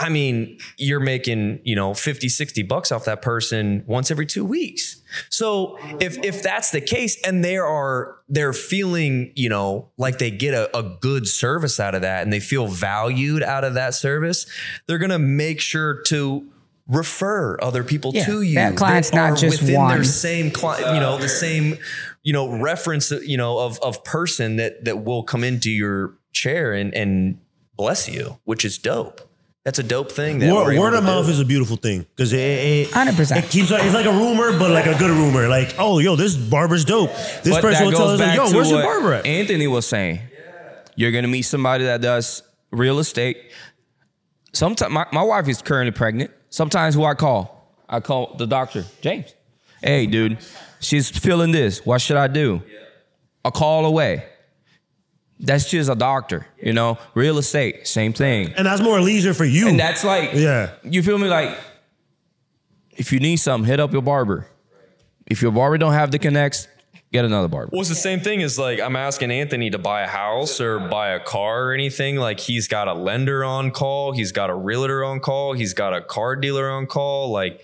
I mean, you're making, you know, 50, 60 bucks off that person once every two weeks. So if if that's the case and they are they're feeling, you know, like they get a, a good service out of that and they feel valued out of that service, they're gonna make sure to refer other people Yeah, to you. that client's not are just within one. their same client, you know, the same, you know, reference, you know, of of person that that will come into your chair and and bless you, which is dope. That's a dope thing. That Word, word of mouth do. is a beautiful thing because it, it, 100%. it keeps it's like a rumor, but like a good rumor. Like, oh, yo, this barber's dope. This But person will tell us, like, yo, where's your barber at? Anthony was saying. You're gonna meet somebody that does real estate. Sometimes my, my wife is currently pregnant. Sometimes who I call? I call the doctor, James. Hey, dude, she's feeling this. What should I do? A call away. That's just a doctor, you know. Real estate, same thing. And that's more leisure for you. And that's like, Yeah. you feel me? Like, if you need something, hit up your barber. If your barber don't have the connects, get another barber. Well, it's the same thing as like I'm asking Anthony to buy a house or buy a car or anything. Like he's got a lender on call, he's got a realtor on call, he's got a car dealer on call. Like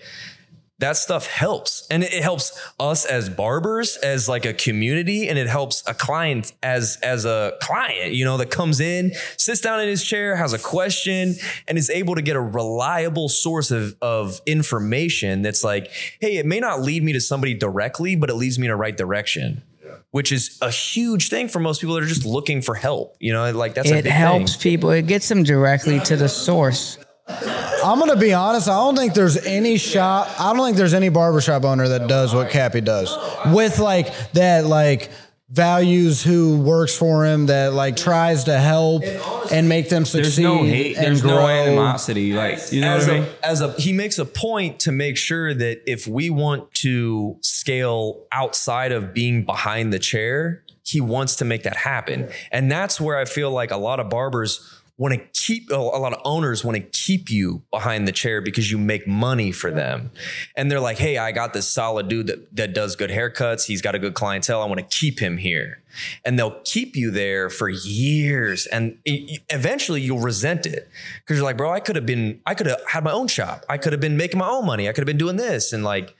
that stuff helps. And it, it helps us as barbers, as like a community, and it helps a client as as a client, you know, that comes in, sits down in his chair, has a question, and is able to get a reliable source of, of information that's like, hey, it may not lead me to somebody directly, but it leads me in the right direction. Which is a huge thing for most people that are just looking for help. You know, like that's a it big helps thing. people. It gets them directly to the source. I'm gonna be honest. I don't think there's any shop. I don't think there's any barbershop owner that does what Cappy does with like that like values who works for him that like tries to help and make them There's succeed no hate. and There's grow. no animosity. Like you know as what I a, mean? as a he makes a point to make sure that if we want to scale outside of being behind the chair he wants to make that happen and that's where i feel like a lot of barbers want to keep a lot of owners want to keep you behind the chair because you make money for them. And they're like, hey, I got this solid dude that, that does good haircuts. He's got a good clientele. I want to keep him here. And they'll keep you there for years. And eventually you'll resent it because you're like, bro, I could have been, I could have had my own shop. I could have been making my own money. I could have been doing this. And like,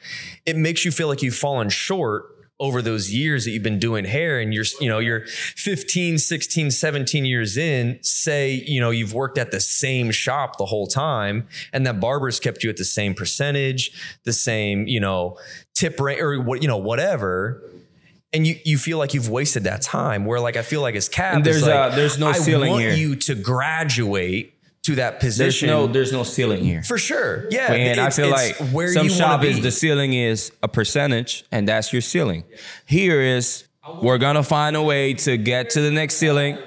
it makes you feel like you've fallen short over those years that you've been doing hair and you're you know you're 15 16 17 years in say you know you've worked at the same shop the whole time and that barber's kept you at the same percentage the same you know tip rate or what you know whatever and you you feel like you've wasted that time where like I feel like as cap there's, like, uh, there's no I ceiling want here. you to graduate to that There's position no there's no ceiling here. for sure yeah And I feel like where some you shop is the ceiling is a percentage, and that's your ceiling. Here is we're gonna find a way to get to the next ceiling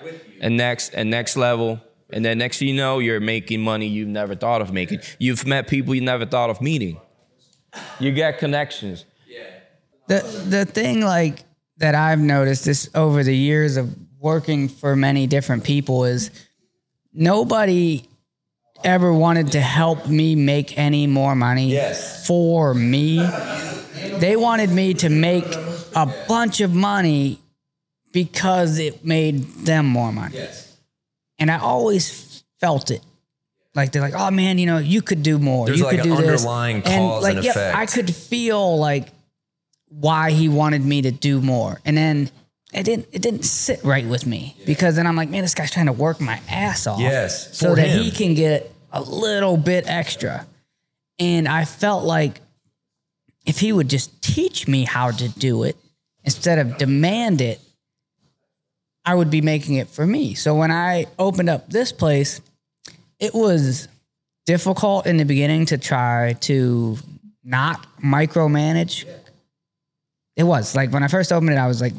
and next and next level. And then next thing you know, you're making money you've never thought of making. You've met people you never thought of meeting. You get connections. Yeah. The the thing like that I've noticed this over the years of working for many different people is nobody ever wanted to help me make any more money Yes. for me. They wanted me to make a bunch of money because it made them more money. Yes. And I always felt it. Like they're like, oh man, you know, you could do more. There's you like could an do this. underlying cause like, and yeah, effect. I could feel like why he wanted me to do more. And then it didn't it didn't sit right with me because then I'm like, man, this guy's trying to work my ass off. Yes, So that him. he can get a little bit extra. And I felt like if he would just teach me how to do it instead of demand it, I would be making it for me. So when I opened up this place, it was difficult in the beginning to try to not micromanage. It was like when I first opened it, I was like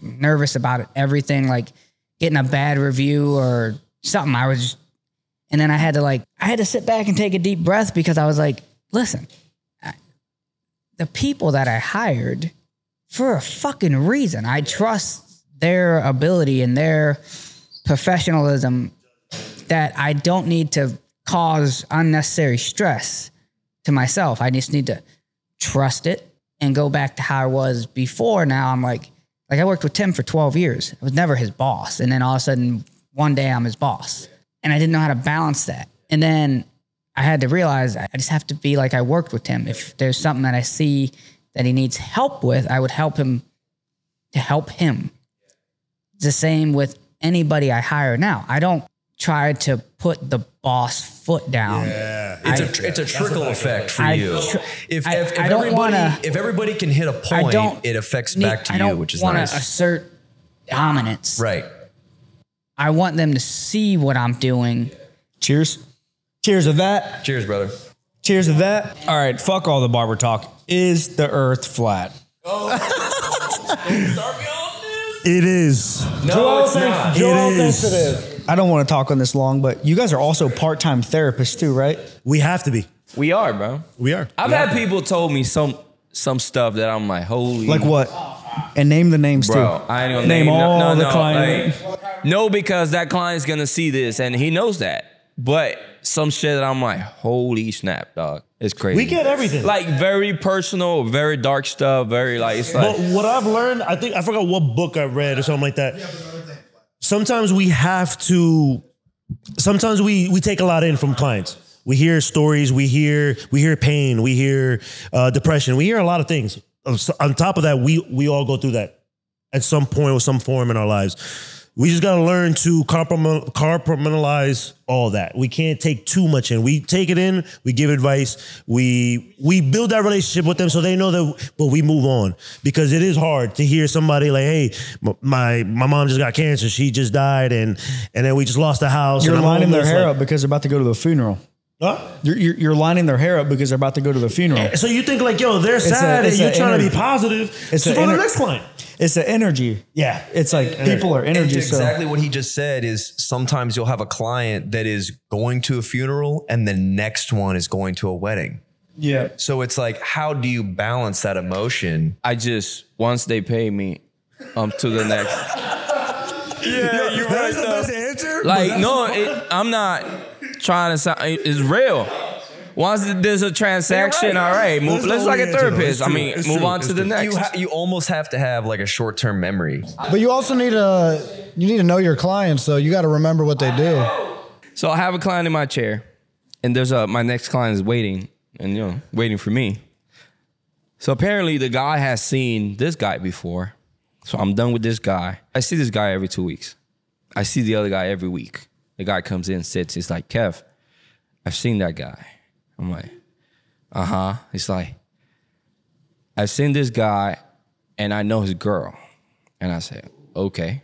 nervous about it, everything, like getting a bad review or something. I was just, and then I had to like, I had to sit back and take a deep breath because I was like, listen, I, the people that I hired for a fucking reason, I trust their ability and their professionalism that I don't need to cause unnecessary stress to myself. I just need to trust it and go back to how I was before. Now I'm like, like I worked with Tim for 12 years. I was never his boss. And then all of a sudden, one day I'm his boss. And I didn't know how to balance that. And then I had to realize I just have to be like I worked with him. If there's something that I see that he needs help with, I would help him to help him. It's the same with anybody I hire now. I don't try to put the boss foot down. Yeah. It's I- a tr- it's a trickle effect for I you. tr- if I- if, if I don't everybody wanna- if everybody can hit a point, it affects need- back to I you, don't which is wanna nice. assert dominance. right. I want them to see what I'm doing. Cheers. Cheers to that. Cheers, brother. Cheers to that. All right, fuck all the barber talk. Is the earth flat? Oh. (laughs) It is. No, it's not. It is. I don't want to talk on this long, but you guys are also part-time therapists too, right? We have to be. We are, bro. We are. I've had people told me some some stuff that I'm like, holy Like what? And name the names Bro, too. I ain't gonna Name name, all no, the no, client- like, no, because that client's gonna see this and he knows that. But some shit that I'm like, holy snap, dog. It's crazy. We get everything. Like very personal, very dark stuff, very like it's like But what I've learned, I think I forgot what book I read or something like that. Sometimes we have to. Sometimes we we take a lot in from clients. We hear stories. We hear we hear pain. We hear uh, depression. We hear a lot of things. On top of that, we we all go through that at some point or some form in our lives. We just got to learn to compartment- compartmentalize all that. We can't take too much in. We take it in, we give advice, we we build that relationship with them so they know that, but we move on because it is hard to hear somebody like, "Hey, my my mom just got cancer. She just died, and and then we just lost the house." You're and lining their hair like- up because they're about to go to the funeral. Huh? You're, you're, you're lining their hair up because they're about to go to the funeral. So you think like, yo, they're a- sad, it's and you're a trying to be positive. It's so a for the next client. It's the energy. Yeah. It's like people are And energy. So exactly what he just said is sometimes you'll have a client that is going to a funeral and the next one is going to a wedding. yeah. So it's like, how do you balance that emotion? I just once they pay me, um to the next. (laughs) Yeah, you're That's the best answer. Like, no, it, I'm not trying to sound. It's real. Once there's a transaction, all right, move. That's Let's like a therapist. I mean, It's move true. on It's to the next. You ha- you almost have to have like a short term memory. But you also need to you need to know your clients, though. You got to remember what they do. So I have a client in my chair, and there's a my next client is waiting, and you know, waiting for me. So apparently the guy has seen this guy before. So I'm done with this guy. I see this guy every two weeks. I see the other guy every week. The guy comes in, sits. He's like, Kev, I've seen that guy. I'm like, uh huh. He's like, I've seen this guy, and I know his girl. And I said, okay.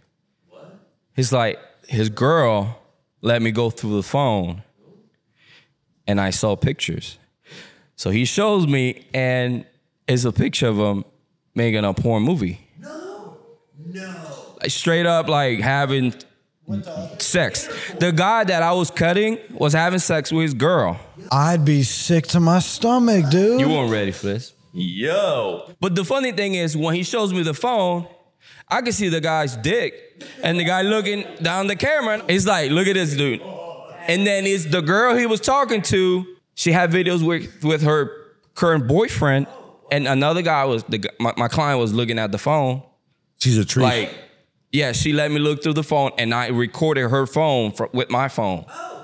What? He's like, his girl let me go through the phone and I saw pictures. So he shows me, and it's a picture of him making a porn movie. No, no. Like straight up, like having sex. The guy that I was cutting was having sex with his girl. I'd be sick to my stomach, dude. You weren't ready for this. Yo. But the funny thing is, when he shows me the phone, I can see the guy's dick. And the guy looking down the camera, he's like, look at this dude. And then it's the girl he was talking to, she had videos with, with her current boyfriend. And another guy was, the, my, my client was looking at the phone. She's a treat. Like, yeah, she let me look through the phone and I recorded her phone fr- with my phone. Oh.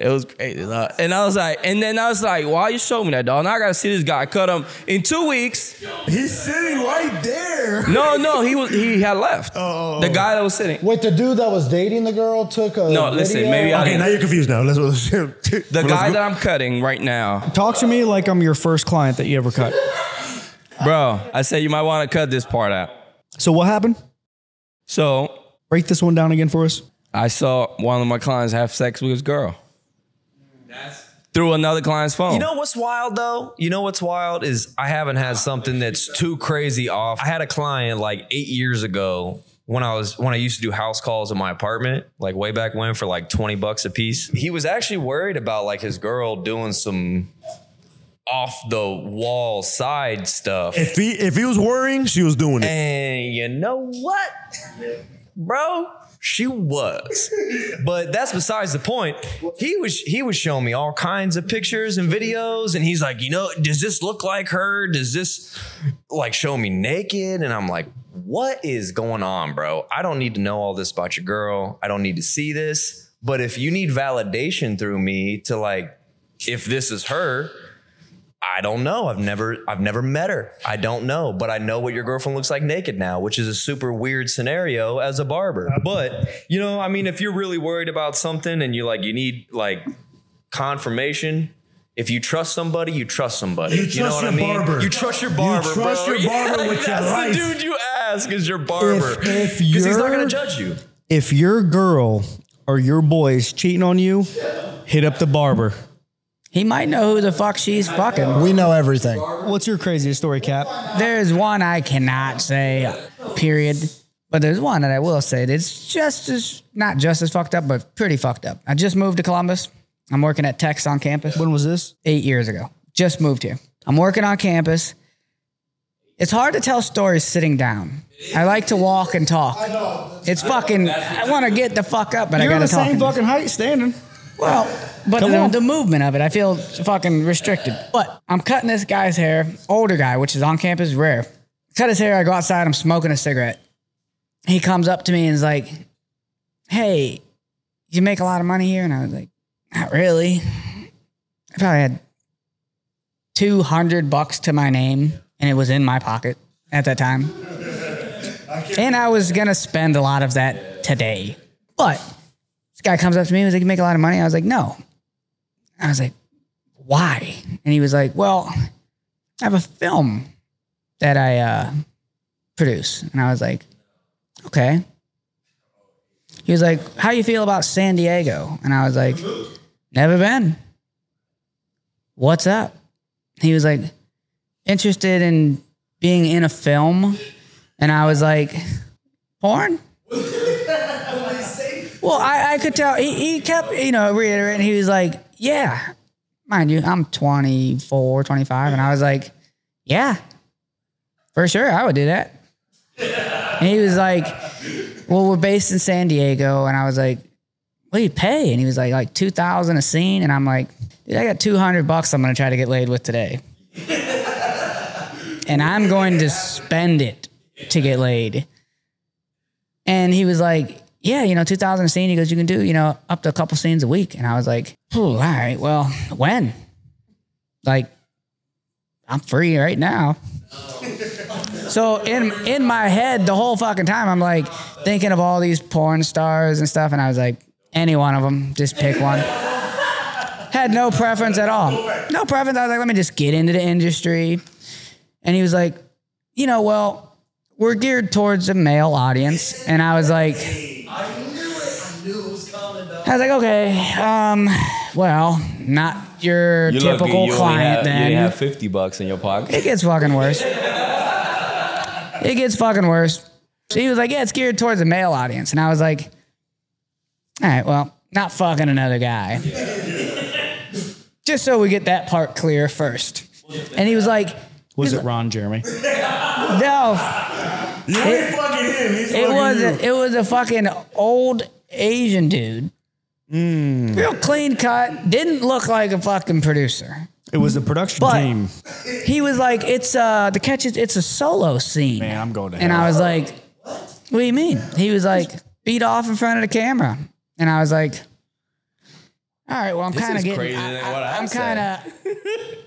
It was crazy. dog. And I was like, and then I was like, why you show me that, dog? Now I gotta see this guy cut him in two weeks. He's sitting right there. No, no, he was he had left. Oh, oh, oh. The guy that was sitting. Wait, the dude that was dating the girl took a No, listen, video? maybe I- Okay, now you're confused now. Let's, let's The let's guy that I'm cutting right now, Talk to me like I'm your first client that you ever cut. bro. I said you might want to cut this part out. So what happened? So Break this one down again for us. I saw one of my clients have sex with his girl. through another client's phone. You know what's wild though? You know what's wild is I haven't had something that's too crazy off. I had a client like eight years ago when I was when I used to do house calls in my apartment, like way back when for like 20 bucks a piece. He was actually worried about like his girl doing some off the wall side stuff. If he if he was worrying, she was doing it. And you know what, bro? She was, but that's besides the point. He was he was showing me all kinds of pictures and videos, and he's like, you know, does this look like her? Does this like show me naked? And I'm like, what is going on, bro? I don't need to know all this about your girl. I don't need to see this. But if you need validation through me to like, if this is her, I don't know. I've never I've never met her. I don't know, but I know what your girlfriend looks like naked now, which is a super weird scenario as a barber. But, you know, I mean, if you're really worried about something and you like you need like confirmation, if you trust somebody, you trust somebody. You know trust what I your mean? barber. You trust your barber. You trust bro. your barber with (laughs) your life. the dude you ask is your barber. Because he's not gonna judge you. If your girl or your boy's cheating on you, hit up the barber. He might know who the fuck she's fucking. We know everything. What's your craziest story, Cap? There's one I cannot say, period. But there's one that I will say that's just as, not just as fucked up, but pretty fucked up. I just moved to Columbus. I'm working at Tex on campus When was this? eight years ago. Just moved here. I'm working on campus. It's hard to tell stories sitting down. I like to walk and talk. It's fucking, I want to get the fuck up, but You're I gotta talk. You're the same and- fucking height standing. Well, but the, the movement of it, I feel fucking restricted. But I'm cutting this guy's hair, older guy, which is on campus rare. Cut his hair. I go outside. I'm smoking a cigarette. He comes up to me and is like, "Hey, you make a lot of money here?" And I was like, "Not really. I probably had two hundred bucks to my name, and it was in my pocket at that time. (laughs) And I was gonna spend a lot of that today, but." This guy comes up to me and was like, You make a lot of money? I was like, No. I was like, Why? And he was like, Well, I have a film that I uh, produce. And I was like, Okay. He was like, How you feel about San Diego? And I was like, Never been. What's up? He was like, Interested in being in a film. And I was like, Porn? Well, I, I could tell he, he kept, you know, reiterating. He was like, yeah, mind you, I'm 24, 25. And I was like, yeah, for sure, I would do that. And he was like, well, we're based in San Diego. And I was like, what do you pay? And he was like, like 2000 a scene. And I'm like, dude, I got 200 bucks I'm going to try to get laid with today. and I'm going to spend it to get laid. And he was like, yeah, you know, 2000 a scene. He goes, you can do, you know, up to a couple scenes a week. And I was like, "Ooh, all right, well, when? Like, I'm free right now. (laughs) So in in my head, the whole fucking time, I'm like thinking of all these porn stars and stuff, and I was like, any one of them, just pick one. Had no preference at all. No preference. I was like, let me just get into the industry. And he was like, you know, well, we're geared towards a male audience, and I was like, I was like, okay, um, well, not your You're typical you only client have, then. You have 50 bucks in your pocket. It gets fucking worse. it gets fucking worse. So he was like, yeah, it's geared towards a male audience. And I was like, all right, well, not fucking another guy. Just so we get that part clear first. And he was like, Was it Ron Jeremy? no, You ain't fucking him. He's it fucking was you. a, it was a fucking old Asian dude. Real clean cut. Didn't look like a fucking producer. It was the production But- team. He was like, it's uh the catch is it's a solo scene. Man, I'm going to And hell. I was like, what do you mean? He was like, beat off in front of the camera. And I was like, all right, well, I'm kind of getting, crazier I, than what I am kind of,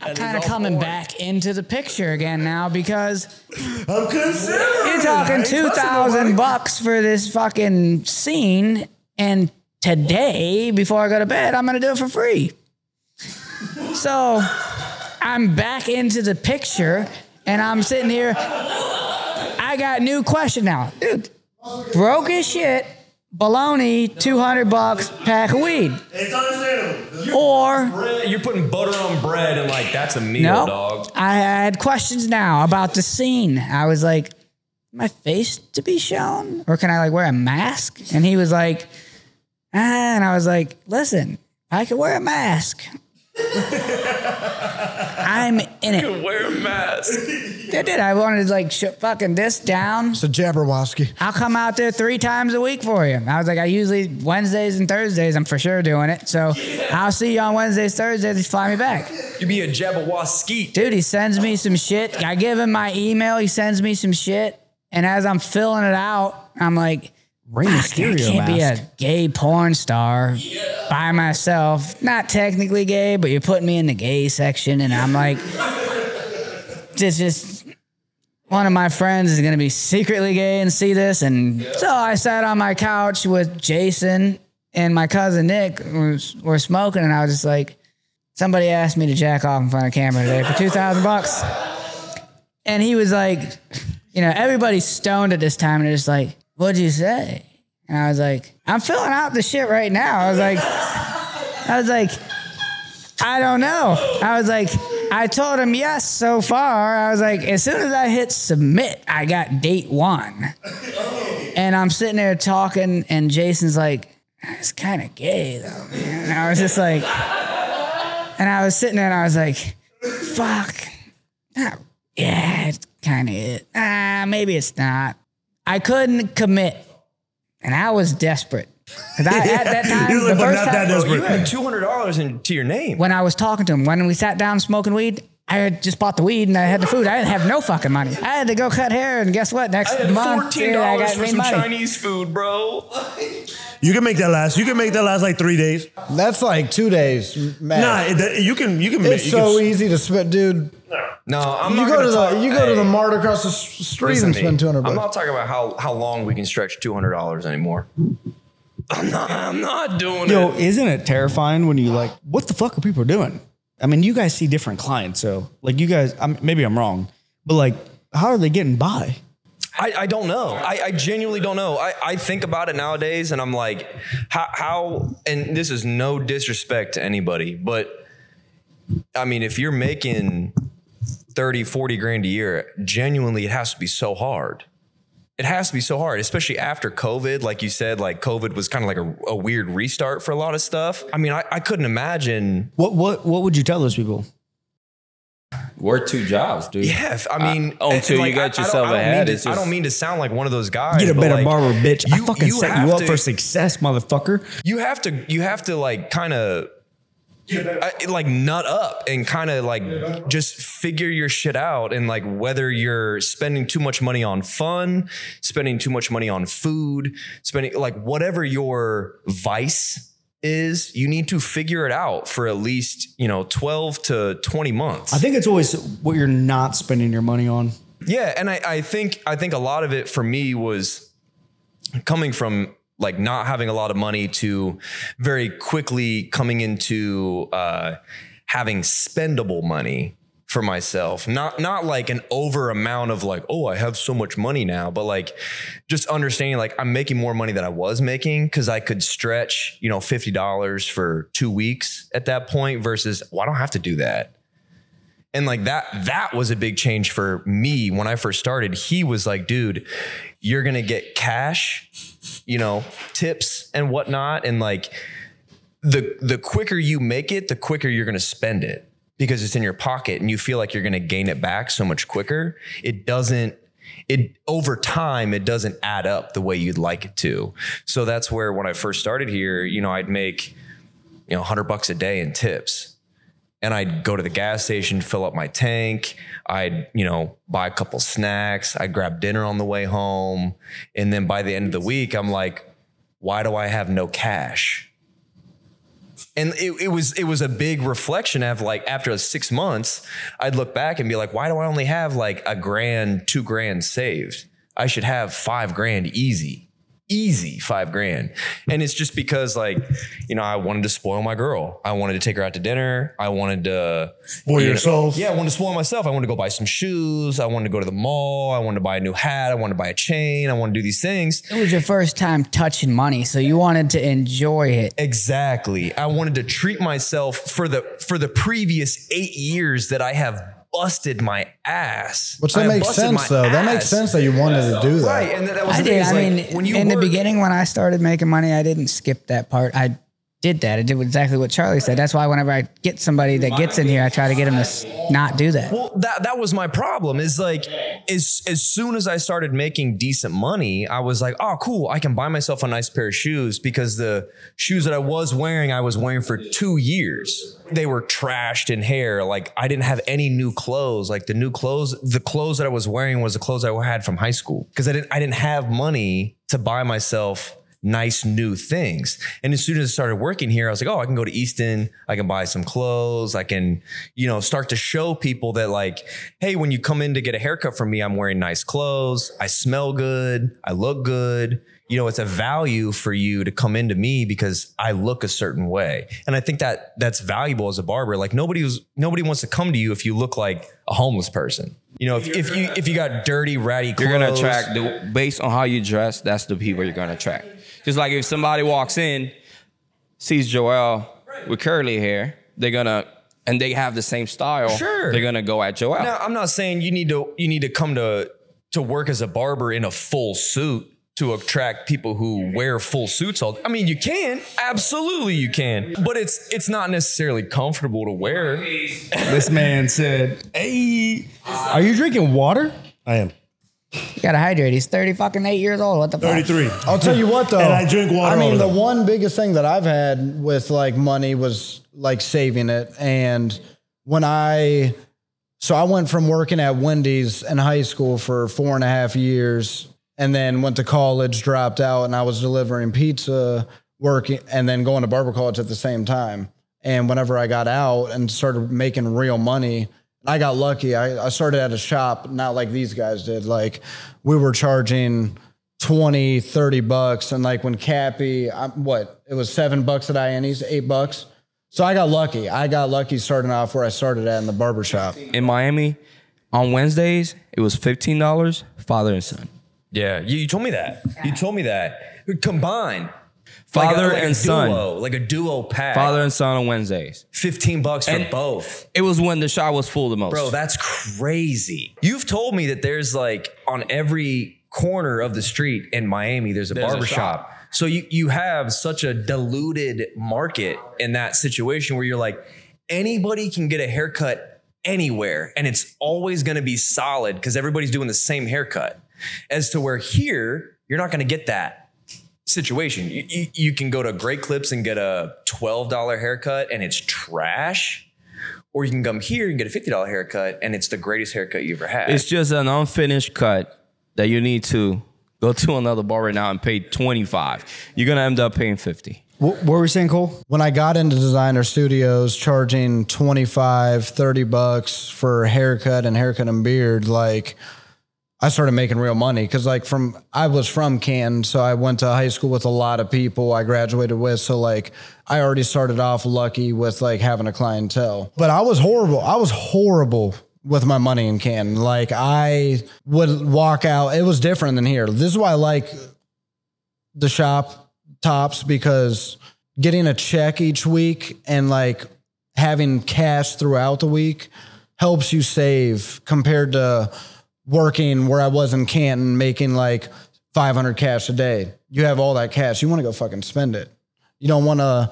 I'm kind of (laughs) coming back into the picture again now because I'm considering. you're talking ain't two touching thousand nobody. bucks for this fucking scene, and today before I go to bed, I'm gonna do it for free. So I'm back into the picture, and I'm sitting here. I got new question now, dude. Broke as shit. Baloney, two hundred bucks pack of weed, It's understandable. or You're putting butter on bread and like that's a meal, no. dog. I had questions now about the scene. I was like, my face to be shown? Or can I like wear a mask? And he was like, and I was like, listen, I can wear a mask. I'm in it. You can wear a mask. I did. I wanted to like sh- fucking this down. It's a Jabberwocky. I'll come out there three times a week for you. I was like, I usually Wednesdays and Thursdays, I'm for sure doing it. So I'll see you on Wednesdays, Thursdays. Just fly me back. You be a Jabberwocky. Dude, he sends me some shit. I give him my email. He sends me some shit. And as I'm filling it out, I'm like, "Fuck, I can't be a gay porn star by myself. Not technically gay, but you're putting me in the gay section. And I'm like, just, just one of my friends is going to be secretly gay and see this. And so I sat on my couch with Jason and my cousin Nick. Was, were smoking. And I was just like, somebody asked me to jack off in front of camera today for 2000 bucks. And he was like, you know, everybody's stoned at this time and they're just like, what'd you say? And I was like, I'm filling out the shit right now. I was like, I was like, I don't know. I was like, I told him yes so far. I was like, as soon as I hit submit, I got date one. And I'm sitting there talking, and Jason's like, it's kind of gay though, man. And I was just like, and I was sitting there and I was like, fuck. Ah, Yeah, it's kind of it. Ah, maybe it's not. I couldn't commit, and I was desperate. 'Cause I, at that (laughs) time, You the like first not that time, Bro, you had two hundred dollars into your name. when I was talking to him, when we sat down smoking weed, I had just bought the weed and I had the food. I didn't have no fucking money. I had to go cut hair, and guess what? Next I had month, fourteen dollars for some money. Chinese food, bro. You can make that last. You can make that last like three days. That's like two days, man. Nah, it- that- you can. You can. make it's you so can, easy to spend, dude. No, I'm You not go gonna to the talk- you go to the Hey, mart across the s- street listen and to spend two hundred I'm bucks. not talking about how how long we can stretch two hundred dollars anymore. I'm not. I'm not doing it. Yo, it. isn't it terrifying when you like, what the fuck are people doing? I mean, you guys see different clients, so like you guys, I'm, maybe I'm wrong, but like, how are they getting by? I, I don't know. I, I genuinely don't know. I, I think about it nowadays and I'm like, how, how, and this is no disrespect to anybody, but I mean, if you're making 30, 40 grand a year, genuinely, it has to be so hard. It has to be so hard, especially after COVID. Like you said, like COVID was kind of like a, a weird restart for a lot of stuff. I mean, I, I couldn't imagine. What what what would you tell those people? Work two jobs, dude. Yeah, if- I mean, Uh, until and, you get I- I yourself I mean ahead, to- it's I don't mean to sound like one of those guys. Get a better like, barber, bitch. I you- fucking you set you up to- for success, motherfucker. you have to you have to like kind of like nut up and kind of like just figure your shit out and like whether you're spending too much money on fun spending too much money on food spending like whatever your vice is you need to figure it out for at least you know 12 to 20 months I think it's always what you're not spending your money on. yeah, and I, I think I think a lot of it for me was coming from like not having a lot of money to very quickly coming into uh, having spendable money for myself. Not not like an over amount of like, oh, I have so much money now, but like just understanding like I'm making more money than I was making because I could stretch, you know, fifty dollars for two weeks at that point versus well, I don't have to do that and like that that was a big change for me when i first started he was like dude you're gonna get cash you know tips and whatnot. And like the the quicker you make it the quicker you're gonna spend it because it's in your pocket and you feel like you're gonna gain it back so much quicker. It doesn't it over time it doesn't add up the way you'd like it to. So that's where when i first started here you know i'd make you know 100 bucks a day in tips and I'd go to the gas station, fill up my tank. I'd, you know, buy a couple snacks. I'd grab dinner on the way home. And then by the end of the week, I'm like, why do I have no cash? And it, it was it was a big reflection of like after six months, I'd look back and be like, why do I only have like a grand, two grand saved? I should have five grand easy easy five grand. And it's just because like, you know, I wanted to spoil my girl. I wanted to take her out to dinner. I wanted to Spoil you know- yourself. yeah, I wanted to spoil myself. I wanted to go buy some shoes. I wanted to go to the mall. I wanted to buy a new hat. I wanted to buy a chain. I wanted to do these things. It was your first time touching money, so you wanted to enjoy it. Exactly. I wanted to treat myself for the for the previous eight years that I have busted my ass. Which that have makes sense my though. That makes sense that you wanted to do that. Right. And that, that was I the did. is, I like, mean, when you in the beginning when I started making money, I didn't skip that part. I did that. I did exactly what Charlie said. That's why whenever I get somebody that gets in here, I try to get them to not do that. Well, that that was my problem. Is like as as soon as I started making decent money, I was like, oh, cool, I can buy myself a nice pair of shoes because the shoes that I was wearing, I was wearing for two years. They were trashed in hair. Like I didn't have any new clothes. Like the new clothes, the clothes that I was wearing was the clothes I had from high school because I didn't I didn't have money to buy myself nice new things. And as soon as I started working here, I was like, oh, I can go to Easton, I can buy some clothes, I can, you know, start to show people that like, hey, when you come in to get a haircut from me, I'm wearing nice clothes, I smell good, I look good. You know, it's a value for you to come into me because I look a certain way. And I think that that's valuable as a barber. Like nobody was nobody wants to come to you if you look like a homeless person. You know, if, if you if you got dirty, ratty clothes. You're gonna attract the based on how you dress. That's the people you're gonna attract. Just like if somebody walks in, sees Joel with curly hair, they're gonna and they have the same style. Sure. they're gonna go at Joel. Now, I'm not saying you need to you need to come to to work as a barber in a full suit to attract people who wear full suits all. I mean, you can absolutely you can, but it's it's not necessarily comfortable to wear. This man said, "Hey, are you drinking water?" I am You gotta hydrate. He's thirty fucking eight years old. What the fuck? 33. I'll tell you what though. And I drink water I all mean, the the time. one biggest thing that I've had with like money was like saving it. And when I, so I went from working at Wendy's in high school for four and a half years and then went to college, dropped out, and I was delivering pizza, working, and then going to barber college at the same time. And whenever I got out and started making real money, I got lucky. I, I started at a shop, not like these guys did. Like we were charging 20, 30 bucks. And like when Cappy, I, what, it was seven bucks at INE's, eight bucks. So I got lucky. I got lucky starting off where I started at in the barber shop. In Miami, on Wednesdays, it was fifteen dollars, father and son. Yeah, you, you told me that. You told me that combined. Father like a, like and son. duo, like a duo pack. Father and son on Wednesdays. fifteen bucks for And- both. It was when the shop was full the most. Bro, that's crazy. You've told me that there's like on every corner of the street in Miami, there's a There's a barber shop. shop. So you you have such a diluted market in that situation where you're like anybody can get a haircut anywhere and it's always going to be solid because everybody's doing the same haircut. As to where here, you're not going to get that situation. You, you, you can go to Great Clips and get a $12 haircut and it's trash. Or you can come here and get a $50 haircut and it's the greatest haircut you ever had. It's just an unfinished cut that you need to go to another bar right now and pay 25. You're gonna end up paying 50. What, what were we saying, Cole? when I got into designer studios charging 25, 30 bucks for haircut and haircut and beard, like I started making real money because like from I was from Canton, so I went to high school with a lot of people I graduated with. So like I already started off lucky with like having a clientele. But I was horrible. I was horrible with my money in Canton. Like I would walk out. It was different than here. This is why I like the shop tops because getting a check each week and like having cash throughout the week helps you save compared to working where I was in Canton making like 500 cash a day. You have all that cash. You want to go fucking spend it. You don't want to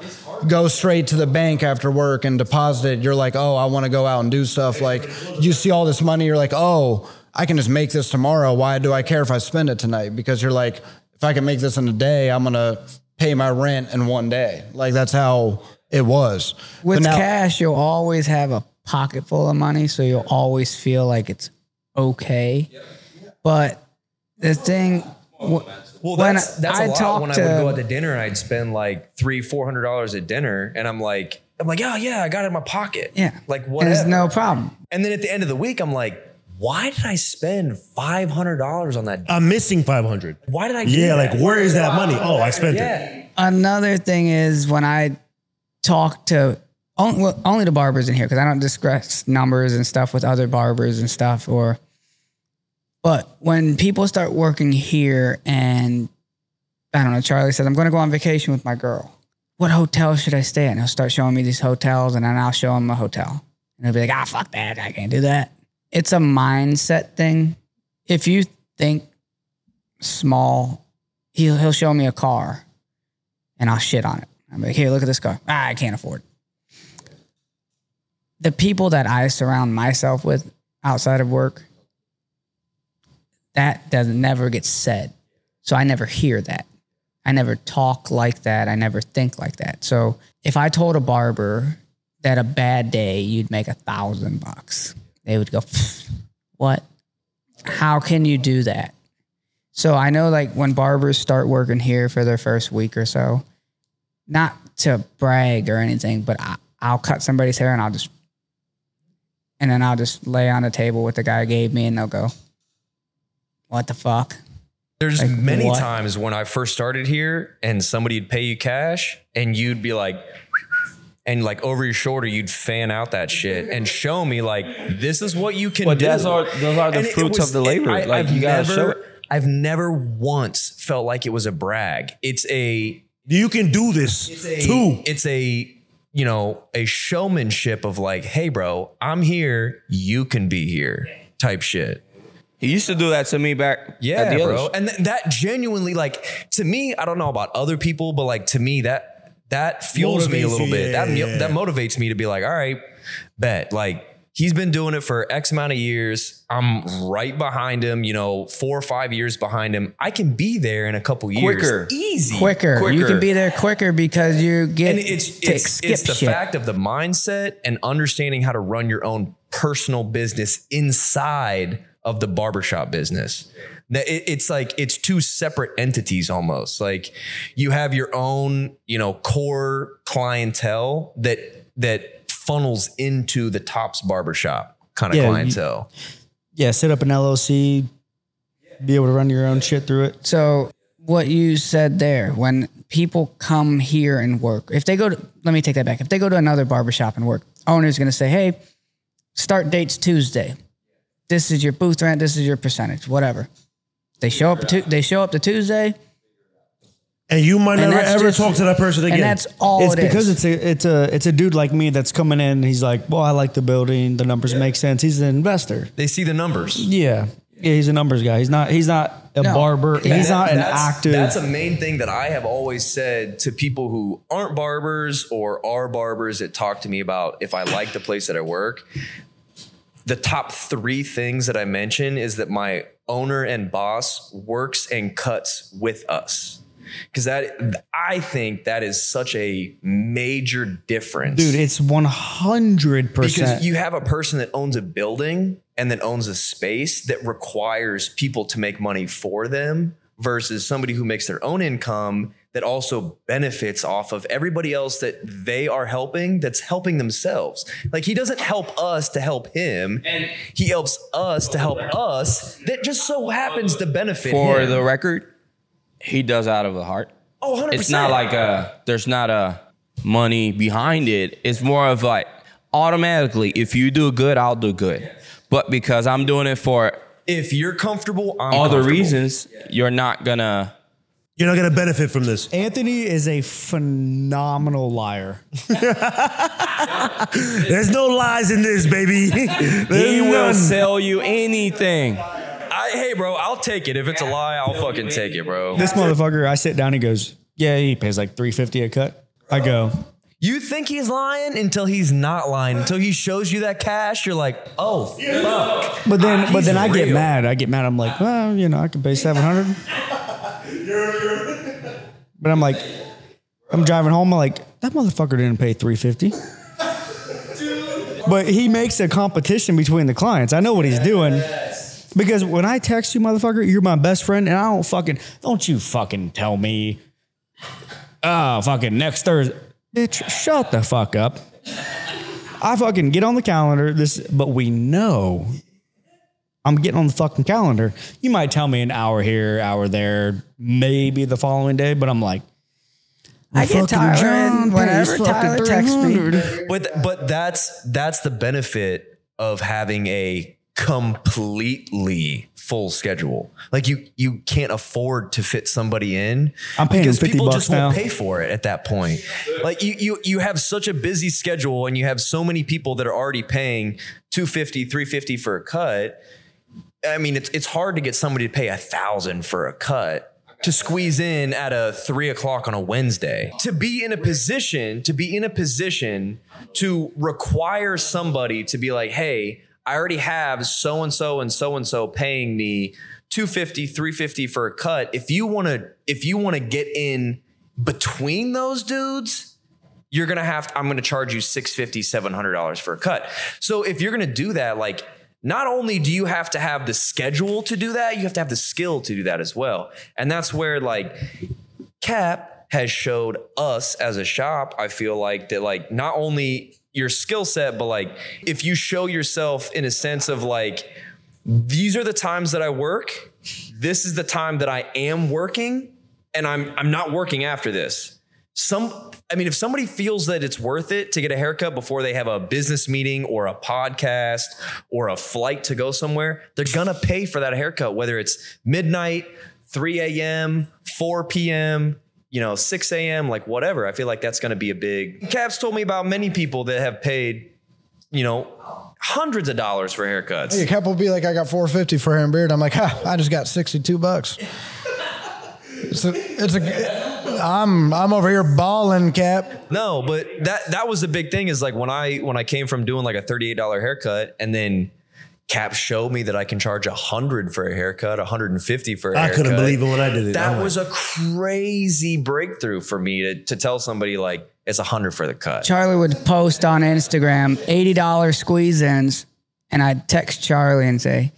go straight to the bank after work and deposit it. You're like, oh, I want to go out and do stuff. Like, you see all this money, you're like, oh, I can just make this tomorrow. Why do I care if I spend it tonight? Because you're like, if I can make this in a day, I'm going to pay my rent in one day. Like, that's how it was. With now- cash, you'll always have a pocket full of money, so you'll always feel like it's okay. But the thing, wh- Well, when that's that's I a lot talk when I to- would go out to dinner I'd spend like three, four hundred dollars at dinner, and I'm like, I'm like, yeah, yeah, I got it in my pocket. yeah, like and whatever. there's no problem. and then at the end of the week, I'm like, why did I spend five hundred dollars on that? I'm missing 500. Why did I? Do Yeah, that? like where is that money? Oh, I spent it. Another thing is when I talk to only, well, only the barbers in here because I don't discuss numbers and stuff with other barbers and stuff. Or, but when people start working here and I don't know, Charlie says I'm going to go on vacation with my girl. What hotel should I stay? And he'll start showing me these hotels, and then I'll show him a hotel, and he'll be like, "Ah, fuck that! I can't do that." It's a mindset thing. If you think small, he'll he'll show me a car and I'll shit on it. I'm like, here, look at this car. Ah, I can't afford. The people that I surround myself with outside of work, that doesn't never get said. So I never hear that. I never talk like that. I never think like that. So if I told a barber that a bad day you'd make a thousand bucks, they would go, what? How can you do that? So I know like when barbers start working here for their first week or so, not to brag or anything, but I, I'll cut somebody's hair and I'll just, and then I'll just lay on the table what the guy gave me and they'll go, what the fuck? There's Like, many what? times when I first started here and somebody'd pay you cash and you'd be like, and like over your shoulder, you'd fan out that shit and show me like, this is what you can But do. that's all- those are the And fruits was- of the labor. I, Like, I've you gotta never, show it. I've never once felt like it was a brag. It's a, You can do this it's a, too. it's a, you know, a showmanship of like, hey, bro, I'm here. You can be here type shit. He used to do that to me back at Yeah, the bro. And th- that genuinely, like, to me, I don't know about other people, but like to me, that that fuels me a little you, bit. yeah, that yeah. that motivates me to be like, all right, bet. Like he's been doing it for X amount of years. I'm right behind him. You know, four or five years behind him. I can be there in a couple years, Quicker. easy, Quicker. You can be there quicker because you get and it's to it's, skip it's the shit. fact of the mindset and understanding how to run your own personal business inside of the barbershop business. It's like it's two separate entities almost. Like you have your own, you know, core clientele that that funnels into the tops barbershop kind of Yeah, you- clientele. Yeah, set up an LLC, be able to run your own shit through it. So what you said there, when people come here and work, if they go to, let me take that back. If they go to another barbershop and work, owner's going to say, hey, start date's Tuesday. This is your booth rent. This is your percentage, whatever. They show up. To, they show up to Tuesday, and you might and never ever just- talk to that person again. and that's all it's it is. because it's a it's a it's a dude like me that's coming in. He's like, well, I like the building. The numbers make sense. He's an investor. They see the numbers. Yeah, yeah. He's a numbers guy. He's not. He's not a No. barber. Yeah, he's not an that's, active. That's a main thing that I have always said to people who aren't barbers or are barbers that talk to me about if I like the place that I work. The top three things that I mention is that my owner and boss works and cuts with us. Because that I think that is such a major difference. Dude, it's 100%. because you have a person that owns a building and then owns a space that requires people to make money for them versus somebody who makes their own income that also benefits off of everybody else that they are helping that's helping themselves like he doesn't help us to help him and he helps us to help us that just so happens to benefit For him. the record, he does out of the heart. oh 100% It's not like a there's not a money behind it. It's more of like automatically, if you do good, I'll do good. But because I'm doing it for if you're comfortable I'm other comfortable. reasons, you're not gonna You're not gonna benefit from this. Anthony is a phenomenal liar. (laughs) There's no lies in this, baby. (laughs) He will none. sell you anything. I, hey bro I'll take it if it's a lie I'll fucking take it bro This motherfucker, I sit down, he goes, Yeah, he pays like 350 a cut. I go, You think he's lying until he's not lying. Until he shows you that cash, you're like, oh fuck. but then but then I get real. mad. I get mad. I'm like, well, you know, I could pay 700. But I'm like, I'm driving home. I'm like, that motherfucker didn't pay 350. But he makes a competition between the clients. I know what he's doing. Because when I text you, motherfucker, you're my best friend, and I don't fucking, don't you fucking tell me, oh, fucking next Thursday. Bitch, shut the fuck up. I fucking get on the calendar, this, but we know I'm getting on the fucking calendar. You might tell me an hour here, hour there, maybe the following day, but I'm like, I get Tyler in whenever Tyler texts me. But but that's that's the benefit of having a completely full schedule. Like you you can't afford to fit somebody in I'm paying because 50 people bucks just won't now. pay for it at that point. Like you you you have such a busy schedule and you have so many people that are already paying 250 350 for a cut. I mean, it's it's hard to get somebody to pay a thousand for a cut to squeeze in at a three o'clock on a Wednesday. To be in a position, to be in a position to require somebody to be like, hey, I already have so and so and so and so paying me 250, 350 for a cut. If you want to, if you want to get in between those dudes, you're gonna have to, I'm gonna charge you 650 $700 for a cut. So if you're gonna do that, like not only do you have to have the schedule to do that, you have to have the skill to do that as well. And that's where like Cap has showed us as a shop, I feel like that like not only your skill set, but like if you show yourself in a sense of like, these are the times that I work, this is the time that I am working, and I'm I'm not working after this. Some I mean, if somebody feels that it's worth it to get a haircut before they have a business meeting or a podcast or a flight to go somewhere, they're gonna pay for that haircut, whether it's midnight, 3 a.m., 4 p.m., you know, 6 a.m., like whatever. I feel like that's gonna be a big. Caps told me about many people that have paid, you know, hundreds of dollars for haircuts. A couple be like, I got 450 for hair and beard. I'm like, ha, I just got 62 bucks. It's a, it's a, I'm, I'm over here balling, Cap. No, but that that was the big thing is like when I when I came from doing like a $38 haircut and then Cap showed me that I can charge a hundred for a haircut, a 150 for a I haircut. I couldn't believe it when I did it. That like, was a crazy breakthrough for me to, to tell somebody like it's a hundred for the cut. Charlie would post on Instagram $80 squeeze ins, and I'd text Charlie and say,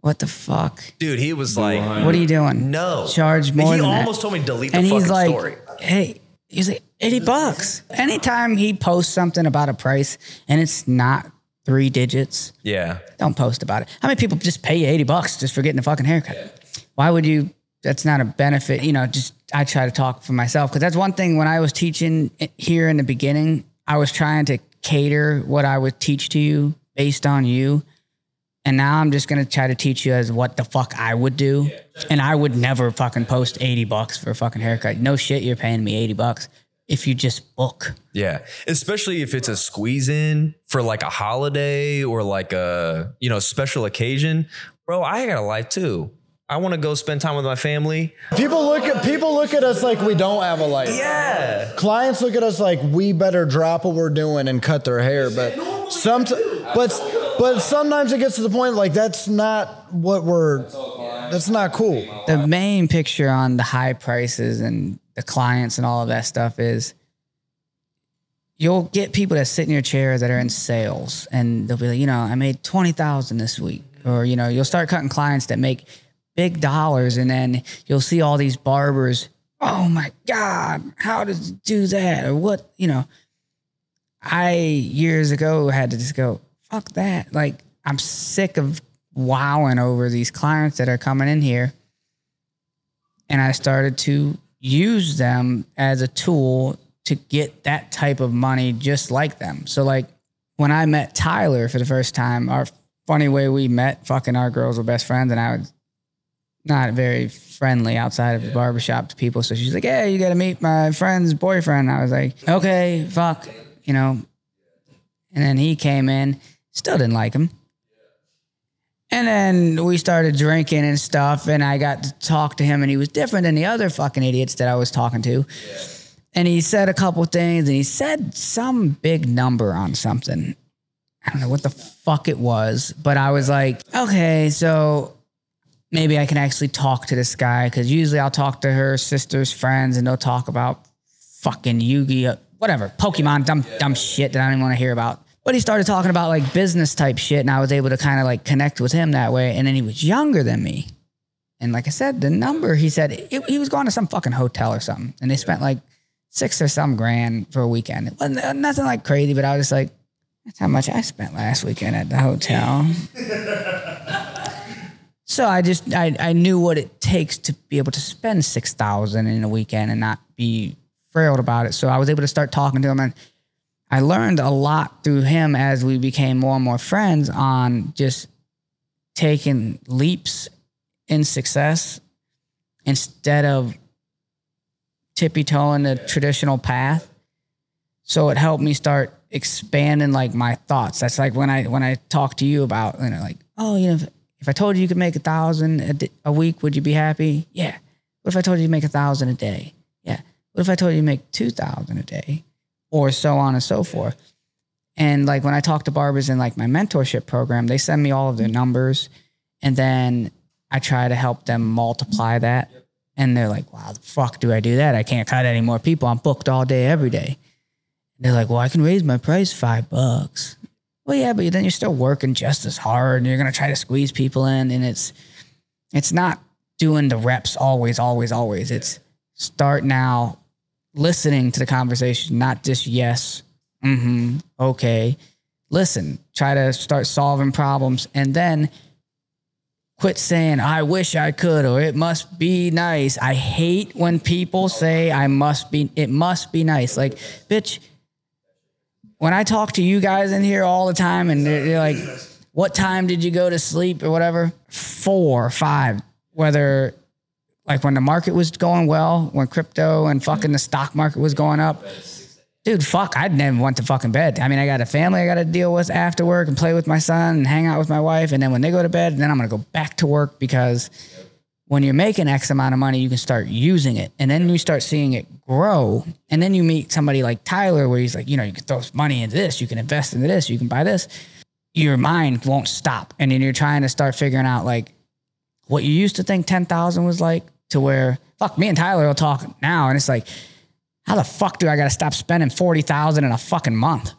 What the fuck? Dude, he was like, What are you doing? no. Charge more He than that. almost told me to delete the and fucking he's like, story. Hey, he's like, 80 bucks. Anytime he posts something about a price and it's not three digits, Yeah. don't post about it. How many people just pay you 80 bucks just for getting a fucking haircut? Why would you? That's not a benefit. You know, just I try to talk for myself because that's one thing when I was teaching here in the beginning, I was trying to cater what I would teach to you based on you. And now I'm just going to try to teach you as what the fuck I would do. And I would never fucking post 80 bucks for a fucking haircut. No shit, you're paying me 80 bucks if you just book. Yeah. Especially if it's a squeeze in for like a holiday or like a, you know, special occasion. Bro, I got a life too. I want to go spend time with my family. People look at people look at us like we don't have a life. Yeah. Clients look at us like we better drop what we're doing and cut their hair. But some, but But sometimes it gets to the point like that's not what we're. That's not cool. the main picture on the high prices and the clients and all of that stuff is you'll get people that sit in your chair that are in sales and they'll be like, you know, I made 20,000 this week. Or, you know, you'll start cutting clients that make big dollars and then you'll see all these barbers, oh my God, how does it do that? Or what, you know, I years ago had to just go, fuck that. Like, I'm sick of wowing over these clients that are coming in here. And I started to use them as a tool to get that type of money just like them. So, like, when I met Tyler for the first time, our funny way we met, fucking our girls were best friends, and I was not very friendly outside of the barbershop to people. So she's like, Hey, you got to meet my friend's boyfriend. I was like, Okay, fuck, you know. And then he came in, still didn't like him. And then we started drinking and stuff, and I got to talk to him, and he was different than the other fucking idiots that I was talking to. And he said a couple things, and he said some big number on something. I don't know what the fuck it was, but I was like, okay, so maybe I can actually talk to this guy because usually I'll talk to her sister's friends, and they'll talk about fucking Yu-Gi-Oh, whatever, Pokemon, dumb dumb shit that I don't even want to hear about. But he started talking about like business type shit, and I was able to kind of like connect with him that way. And then he was younger than me. And like I said, the number he said it, he was going to some fucking hotel or something, and they spent like six or some grand for a weekend. It wasn't uh, nothing like crazy, but I was just like, that's how much I spent last weekend at the hotel. (laughs) so I just I, I knew what it takes to be able to spend six thousand in a weekend and not be thrilled about it. So I was able to start talking to him and I learned a lot through him as we became more and more friends on just taking leaps in success instead of tippy toeing the traditional path. So it helped me start expanding like my thoughts. That's like when I when I talk to you about you know like oh you know if, if I told you you could make a thousand a, a week would you be happy? Yeah. What if I told you you make a thousand a day? Yeah. What if I told you you make two thousand a day? Or so on and so forth. And like when I talk to barbers in like my mentorship program, they send me all of their numbers and then I try to help them multiply that. And they're like, wow, the fuck do I do that? I can't cut any more people. I'm booked all day, every day. And they're like, well, I can raise my price five bucks. Well, yeah, but then you're still working just as hard and you're going to try to squeeze people in. And it's, it's not doing the reps always, always, always. It's start now listening to the conversation, not just yes, mm-hmm, okay. Listen, try to start solving problems and then quit saying, I wish I could or it must be nice. I hate when people say I must be, it must be nice. Like, bitch, when I talk to you guys in here all the time and they're, they're like, what time did you go to sleep or whatever? Four, five, whether like when the market was going well, when crypto and fucking the stock market was going up. Dude, fuck, I'd never went to fucking bed. I mean, I got a family I got to deal with after work and play with my son and hang out with my wife. And then when they go to bed, then I'm going to go back to work because when you're making X amount of money, you can start using it. And then you start seeing it grow. And then you meet somebody like Tyler, where he's like, you know, you can throw money into this, you can invest into this, you can buy this. Your mind won't stop. And then you're trying to start figuring out like what you used to think 10,000 was like to where, fuck, me and Tyler will talk now. And it's like, how the fuck do I got to stop spending 40,000 in a fucking month?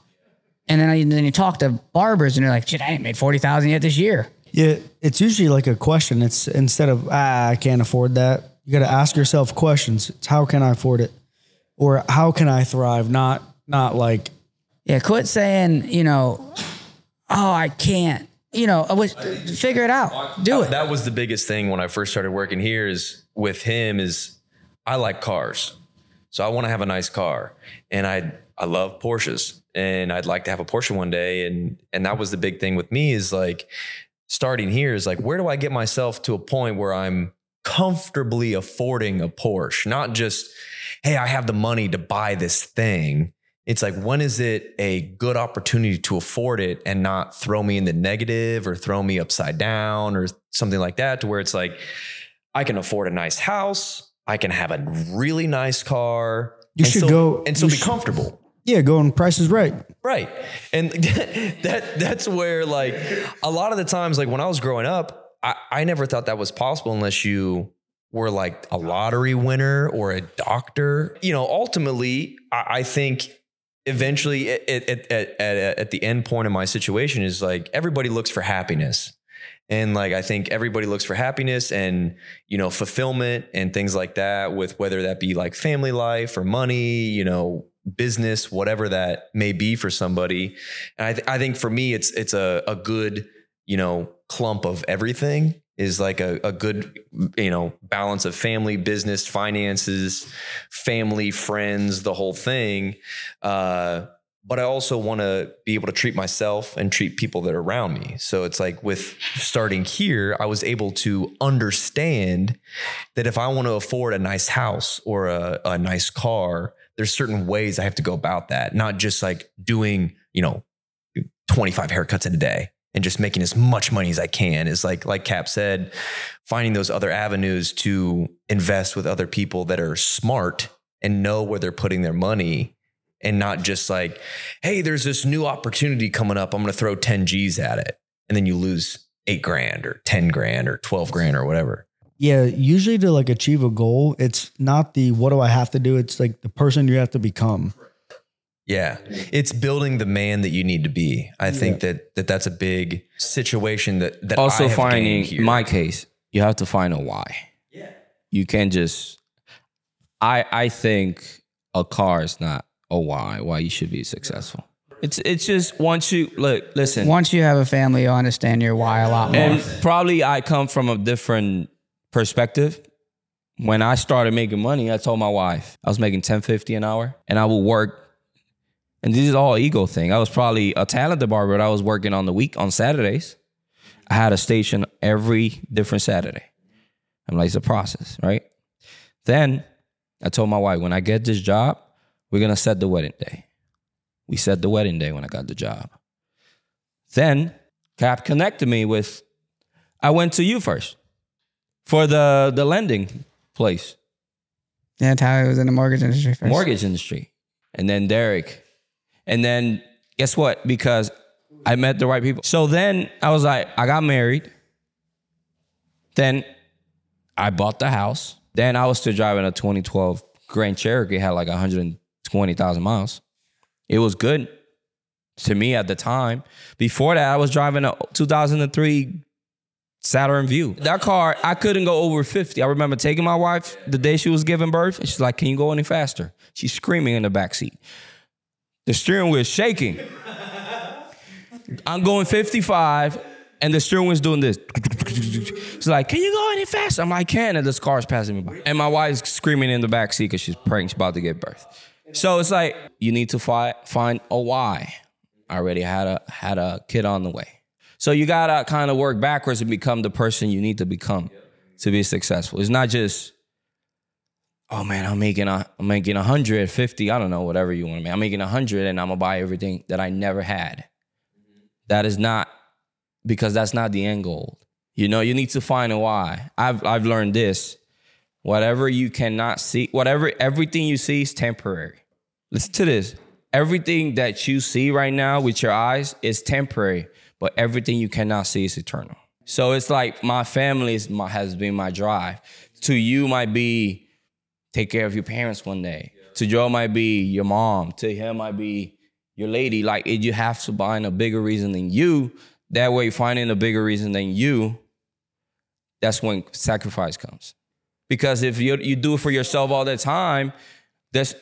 And then, I, then you talk to barbers and they're like, shit, I ain't made 40,000 yet this year. Yeah, it's usually like a question. It's instead of ah, I can't afford that. You got to ask yourself questions. It's how can I afford it, or how can I thrive? Not not like Yeah, quit saying, you know, oh, I can't. You know, I wish, figure it out. Do it. That was the biggest thing when I first started working here is with him is I like cars. So I want to have a nice car. And I I love Porsches. And I'd like to have a Porsche one day. And and that was the big thing with me is like starting here is like where do I get myself to a point where I'm comfortably affording a Porsche? Not just, hey, I have the money to buy this thing. It's like, when is it a good opportunity to afford it and not throw me in the negative or throw me upside down or something like that? To where it's like, I can afford a nice house, I can have a really nice car. You and should still- go- and you be should- comfortable. Yeah, going Price is Right. Right. And (laughs) that that's where like a lot of the times, like when I was growing up, I, I never thought that was possible unless you were like a lottery winner or a doctor. You know, ultimately, I, I think eventually at, at, at, at the end point of my situation is like everybody looks for happiness. And like I think everybody looks for happiness and you know fulfillment and things like that with whether that be like family life or money, you know, business, whatever that may be for somebody. And I, th- I think for me, it's it's a, a good you know clump of everything is like a, a good you know balance of family business finances family friends the whole thing uh, but i also want to be able to treat myself and treat people that are around me. So it's like with starting here i was able to understand that if i want to afford a nice house or a, a nice car there's certain ways i have to go about that not just like doing you know 25 haircuts in a day and just making as much money as I can. Is like like Cap said, finding those other avenues to invest with other people that are smart and know where they're putting their money and not just like, hey, there's this new opportunity coming up. I'm gonna throw 10 G's at it. And then you lose eight grand or 10 grand or 12 grand or whatever. Yeah, usually to like achieve a goal, it's not the what do I have to do? It's like the person you have to become. Yeah, it's building the man that you need to be. I think that that that's a big situation that that I also have finding here. in my case you have to find a why yeah you can't just i i think a car is not a why why you should be successful it's it's just once you look listen Once you have a family, you'll understand your why a lot more. and probably i come from a different perspective when i started making money i told my wife i was making 1050 an hour and i would work and this is all ego thing i was probably a talented barber but i was working on the week on saturdays I had a station every different Saturday. I'm like, it's a process, right? Then I told my wife, when I get this job, we're gonna set the wedding day. We set the wedding day when I got the job. Then Cap connected me with, I went to you first for the the lending place, yeah, Tyler was in the mortgage industry first. mortgage industry, and then Derek, and then guess what? Because I met the right people. So then I was like, I got married. Then I bought the house. Then I was still driving a 2012 Grand Cherokee, had like 120,000 miles. It was good to me at the time. Before that, I was driving a 2003 Saturn Vue. That car, I couldn't go over 50. I remember taking my wife the day she was giving birth, and she's like, Can you go any faster? She's screaming in the back seat. The steering wheel is shaking. I'm going 55, and the steering wheel's doing this. She's like, "Can you go any faster?" I'm like, "I can," and this car's passing me by, and my wife's screaming in the back seat because she's pregnant, she's about to give birth. So it's like you need to find find a why. I already had a had a kid on the way, so you gotta kind of work backwards and become the person you need to become to be successful. It's not just oh man, I'm making a I'm making 150, I don't know, whatever you want to make. I'm making 100 and I'm gonna buy everything that I never had. That is not because that's not the end goal. You know, you need to find a why. I've I've learned this. Whatever you cannot see, whatever everything you see is temporary. Listen to this. Everything that you see right now with your eyes is temporary, but everything you cannot see is eternal. So it's like my family is my, has been my drive. To you might be take care of your parents one day. To Joe might be your mom. To him might be your lady. Like you have to find a bigger reason than you. That way, finding a bigger reason than you, that's when sacrifice comes. Because if you you do it for yourself all the time, that's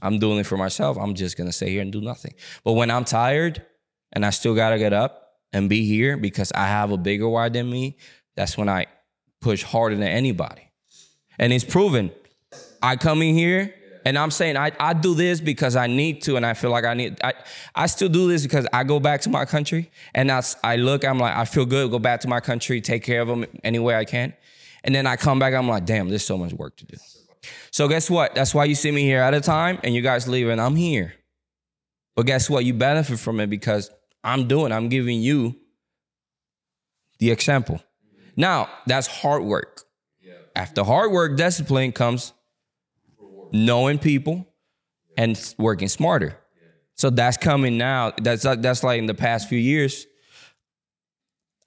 I'm doing it for myself. I'm just gonna stay here and do nothing. But when I'm tired and I still gotta get up and be here because I have a bigger why than me, that's when I push harder than anybody. And it's proven. I come in here and I'm saying I, I do this because I need to and I feel like I need I, I still do this because I go back to my country and I, I look, I'm like, I feel good, go back to my country, take care of them any way I can. And then I come back, I'm like, damn, there's so much work to do. So guess what? That's why you see me here at a time and you guys leave and I'm here. But guess what? You benefit from it because I'm doing, I'm giving you the example. Now, that's hard work. After hard work, discipline comes knowing people and working smarter. So that's coming now. That's that's like in the past few years.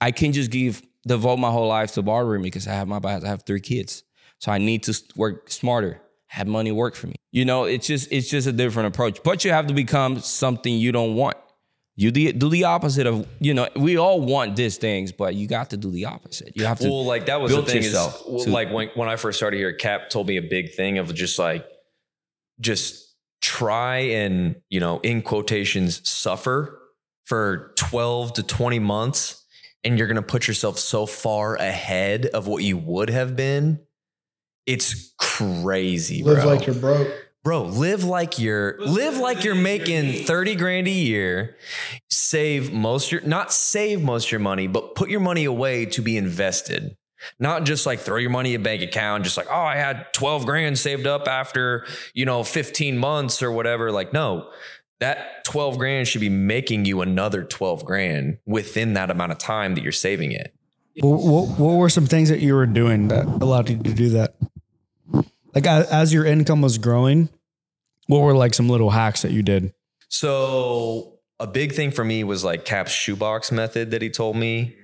I can't just give devote my whole life to barbering because I have my I have three kids. So I need to work smarter, have money work for me. You know, it's just it's just a different approach. But you have to become something you don't want. You do, do the opposite of, you know, we all want these things, but you got to do the opposite. You have to Well, like that was the thing is, well, to- like when, when I first started here, Cap told me a big thing of just like, just try and, you know, in quotations, suffer for 12 to 20 months. And you're going to put yourself so far ahead of what you would have been. It's crazy, Live bro. like you're broke. Bro, live like you're live like you're making 30 grand a year. Save most your not save most your money, but put your money away to be invested. Not just like throw your money in a bank account, just like, oh, I had 12 grand saved up after, you know, 15 months or whatever. Like, no, that 12 grand should be making you another 12 grand within that amount of time that you're saving it. What, what, what were some things that you were doing that allowed you to do that? Like as, as your income was growing, what were like some little hacks that you did? So a big thing for me was like Cap's shoebox method that he told me.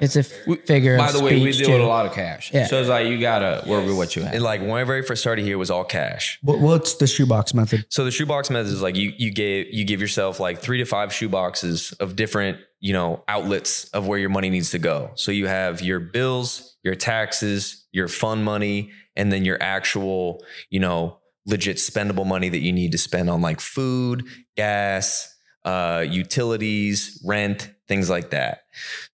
It's a f- figure. By of the way, we speech, deal with a lot of cash. Yeah. So it's like you gotta work with what you have. And like when I very first started here, it was all cash. What, what's the shoebox method? So the shoebox method is like you you gave you give yourself like three to five shoeboxes of different you know outlets of where your money needs to go. So you have your bills, your taxes, your fun money, and then your actual you know legit spendable money that you need to spend on like food, gas, uh, utilities, rent, things like that.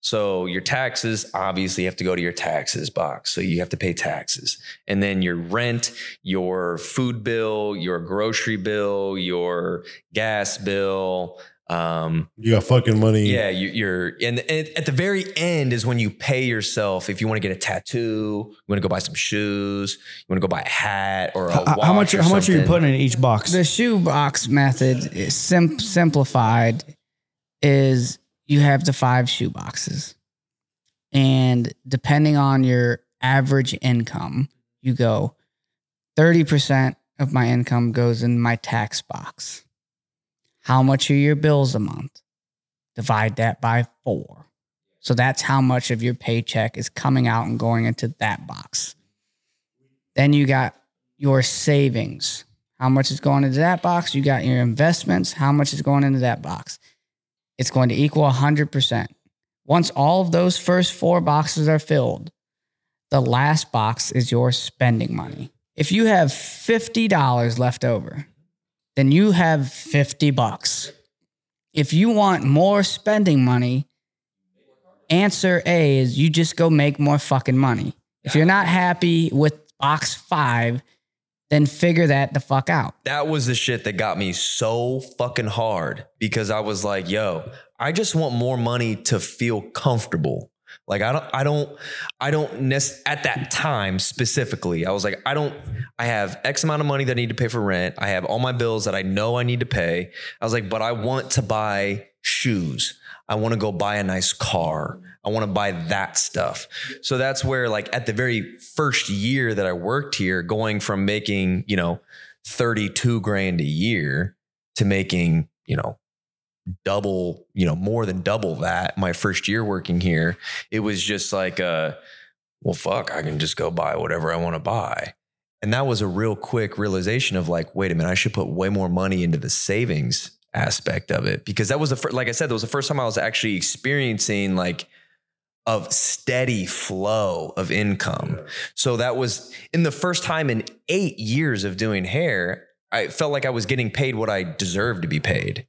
So your taxes obviously have to go to your taxes box. So you have to pay taxes. And then your rent, your food bill, your grocery bill, your gas bill, um, You got fucking money. yeah, you, you're, and, and at the very end is when you pay yourself. If you want to get a tattoo, you want to go buy some shoes, you want to go buy a hat or a How, watch. how much? or How much are you putting in each box? The shoe box method is sim- simplified is you have the five shoe boxes. And depending on your average income, you go 30% of my income goes in my tax box. How much are your bills a month? Divide that by four. So that's how much of your paycheck is coming out and going into that box. Then you got your savings. How much is going into that box? You got your investments. How much is going into that box? It's going to equal 100%. Once all of those first four boxes are filled, the last box is your spending money. If you have $50 left over, then you have 50 bucks. If you want more spending money, answer A is you just go make more fucking money. If you're not happy with box five, then figure that the fuck out. that was the shit that got me so fucking hard because I was like, yo, I just want more money to feel comfortable. Like I don't, I don't, I don't nec- at that time specifically, I was like, I don't, I have X amount of money that I need to pay for rent. I have all my bills that I know I need to pay. I was like, but I want to buy shoes. I want to go buy a nice car. I want to buy that stuff. So that's where, like, at the very first year that I worked here, going from making, you know, 32 grand a year to making, you know, double, you know, more than double that my first year working here, it was just like, uh, well, fuck, I can just go buy whatever I want to buy. And that was a real quick realization of like, wait a minute, I should put way more money into the savings aspect of it because that was the first, like I said, that was the first time I was actually experiencing like of steady flow of income. So that was in the first time in eight years of doing hair, I felt like I was getting paid what I deserved to be paid.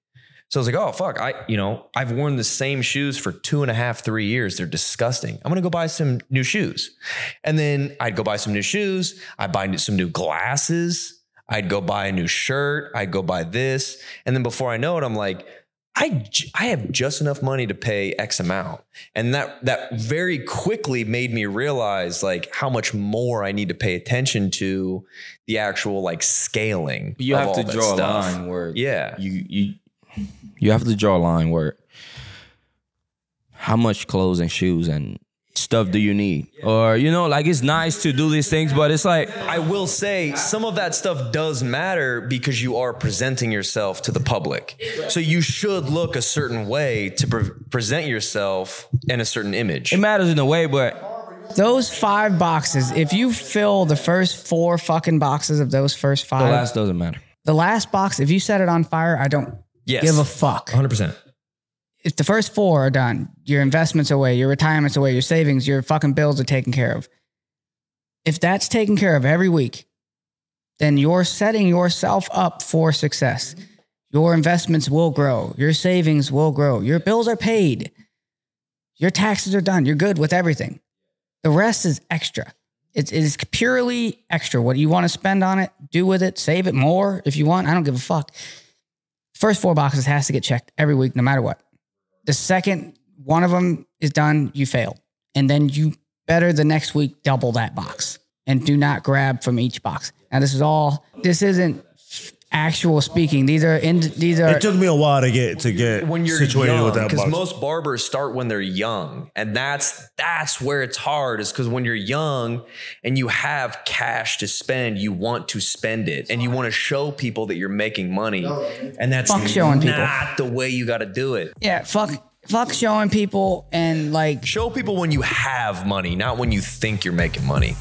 So I was like, oh fuck, I you know I've worn the same shoes for two and a half, three years. They're disgusting. I'm gonna go buy some new shoes, and then I'd go buy some new shoes. I'd buy some new glasses. I'd go buy a new shirt. I'd go buy this, and then before I know it, I'm like, I I have just enough money to pay X amount, and that that very quickly made me realize like how much more I need to pay attention to the actual like scaling. you have to draw stuff. a line where Yeah. you you you have to draw a line where how much clothes and shoes and stuff do you need? Or, you know, like it's nice to do these things, but it's like, I will say some of that stuff does matter because you are presenting yourself to the public. So you should look a certain way to pre- present yourself in a certain image. it matters in a way, but Those five boxes, if you fill the first four fucking boxes of those first five. The five, last doesn't matter. the last box, if you set it on fire, I don't Yes. give a fuck. 100%. If the first four are done, your investments away, your retirement's away, your savings, your fucking bills are taken care of. If that's taken care of every week, then you're setting yourself up for success. Your investments will grow. Your savings will grow. Your bills are paid. Your taxes are done. You're good with everything. The rest is extra. It is purely extra. What you want to spend on it, do with it, save it more if you want. I don't give a fuck. First four boxes has to get checked every week, no matter what. The second one of them is done, you failed. And then you better the next week double that box and do not grab from each box. Now, this is all, this isn't actual speaking. These are, in, these are, It took me a while to get to get when you're situated young, with that because most barbers start when they're young, and that's that's where it's hard. Is because when you're young and you have cash to spend, you want to spend it, and you want to show people that you're making money, and that's Fuck showing people. not the way you got to do it. yeah, fuck, fuck showing people and like, Show people when you have money, not when you think you're making money.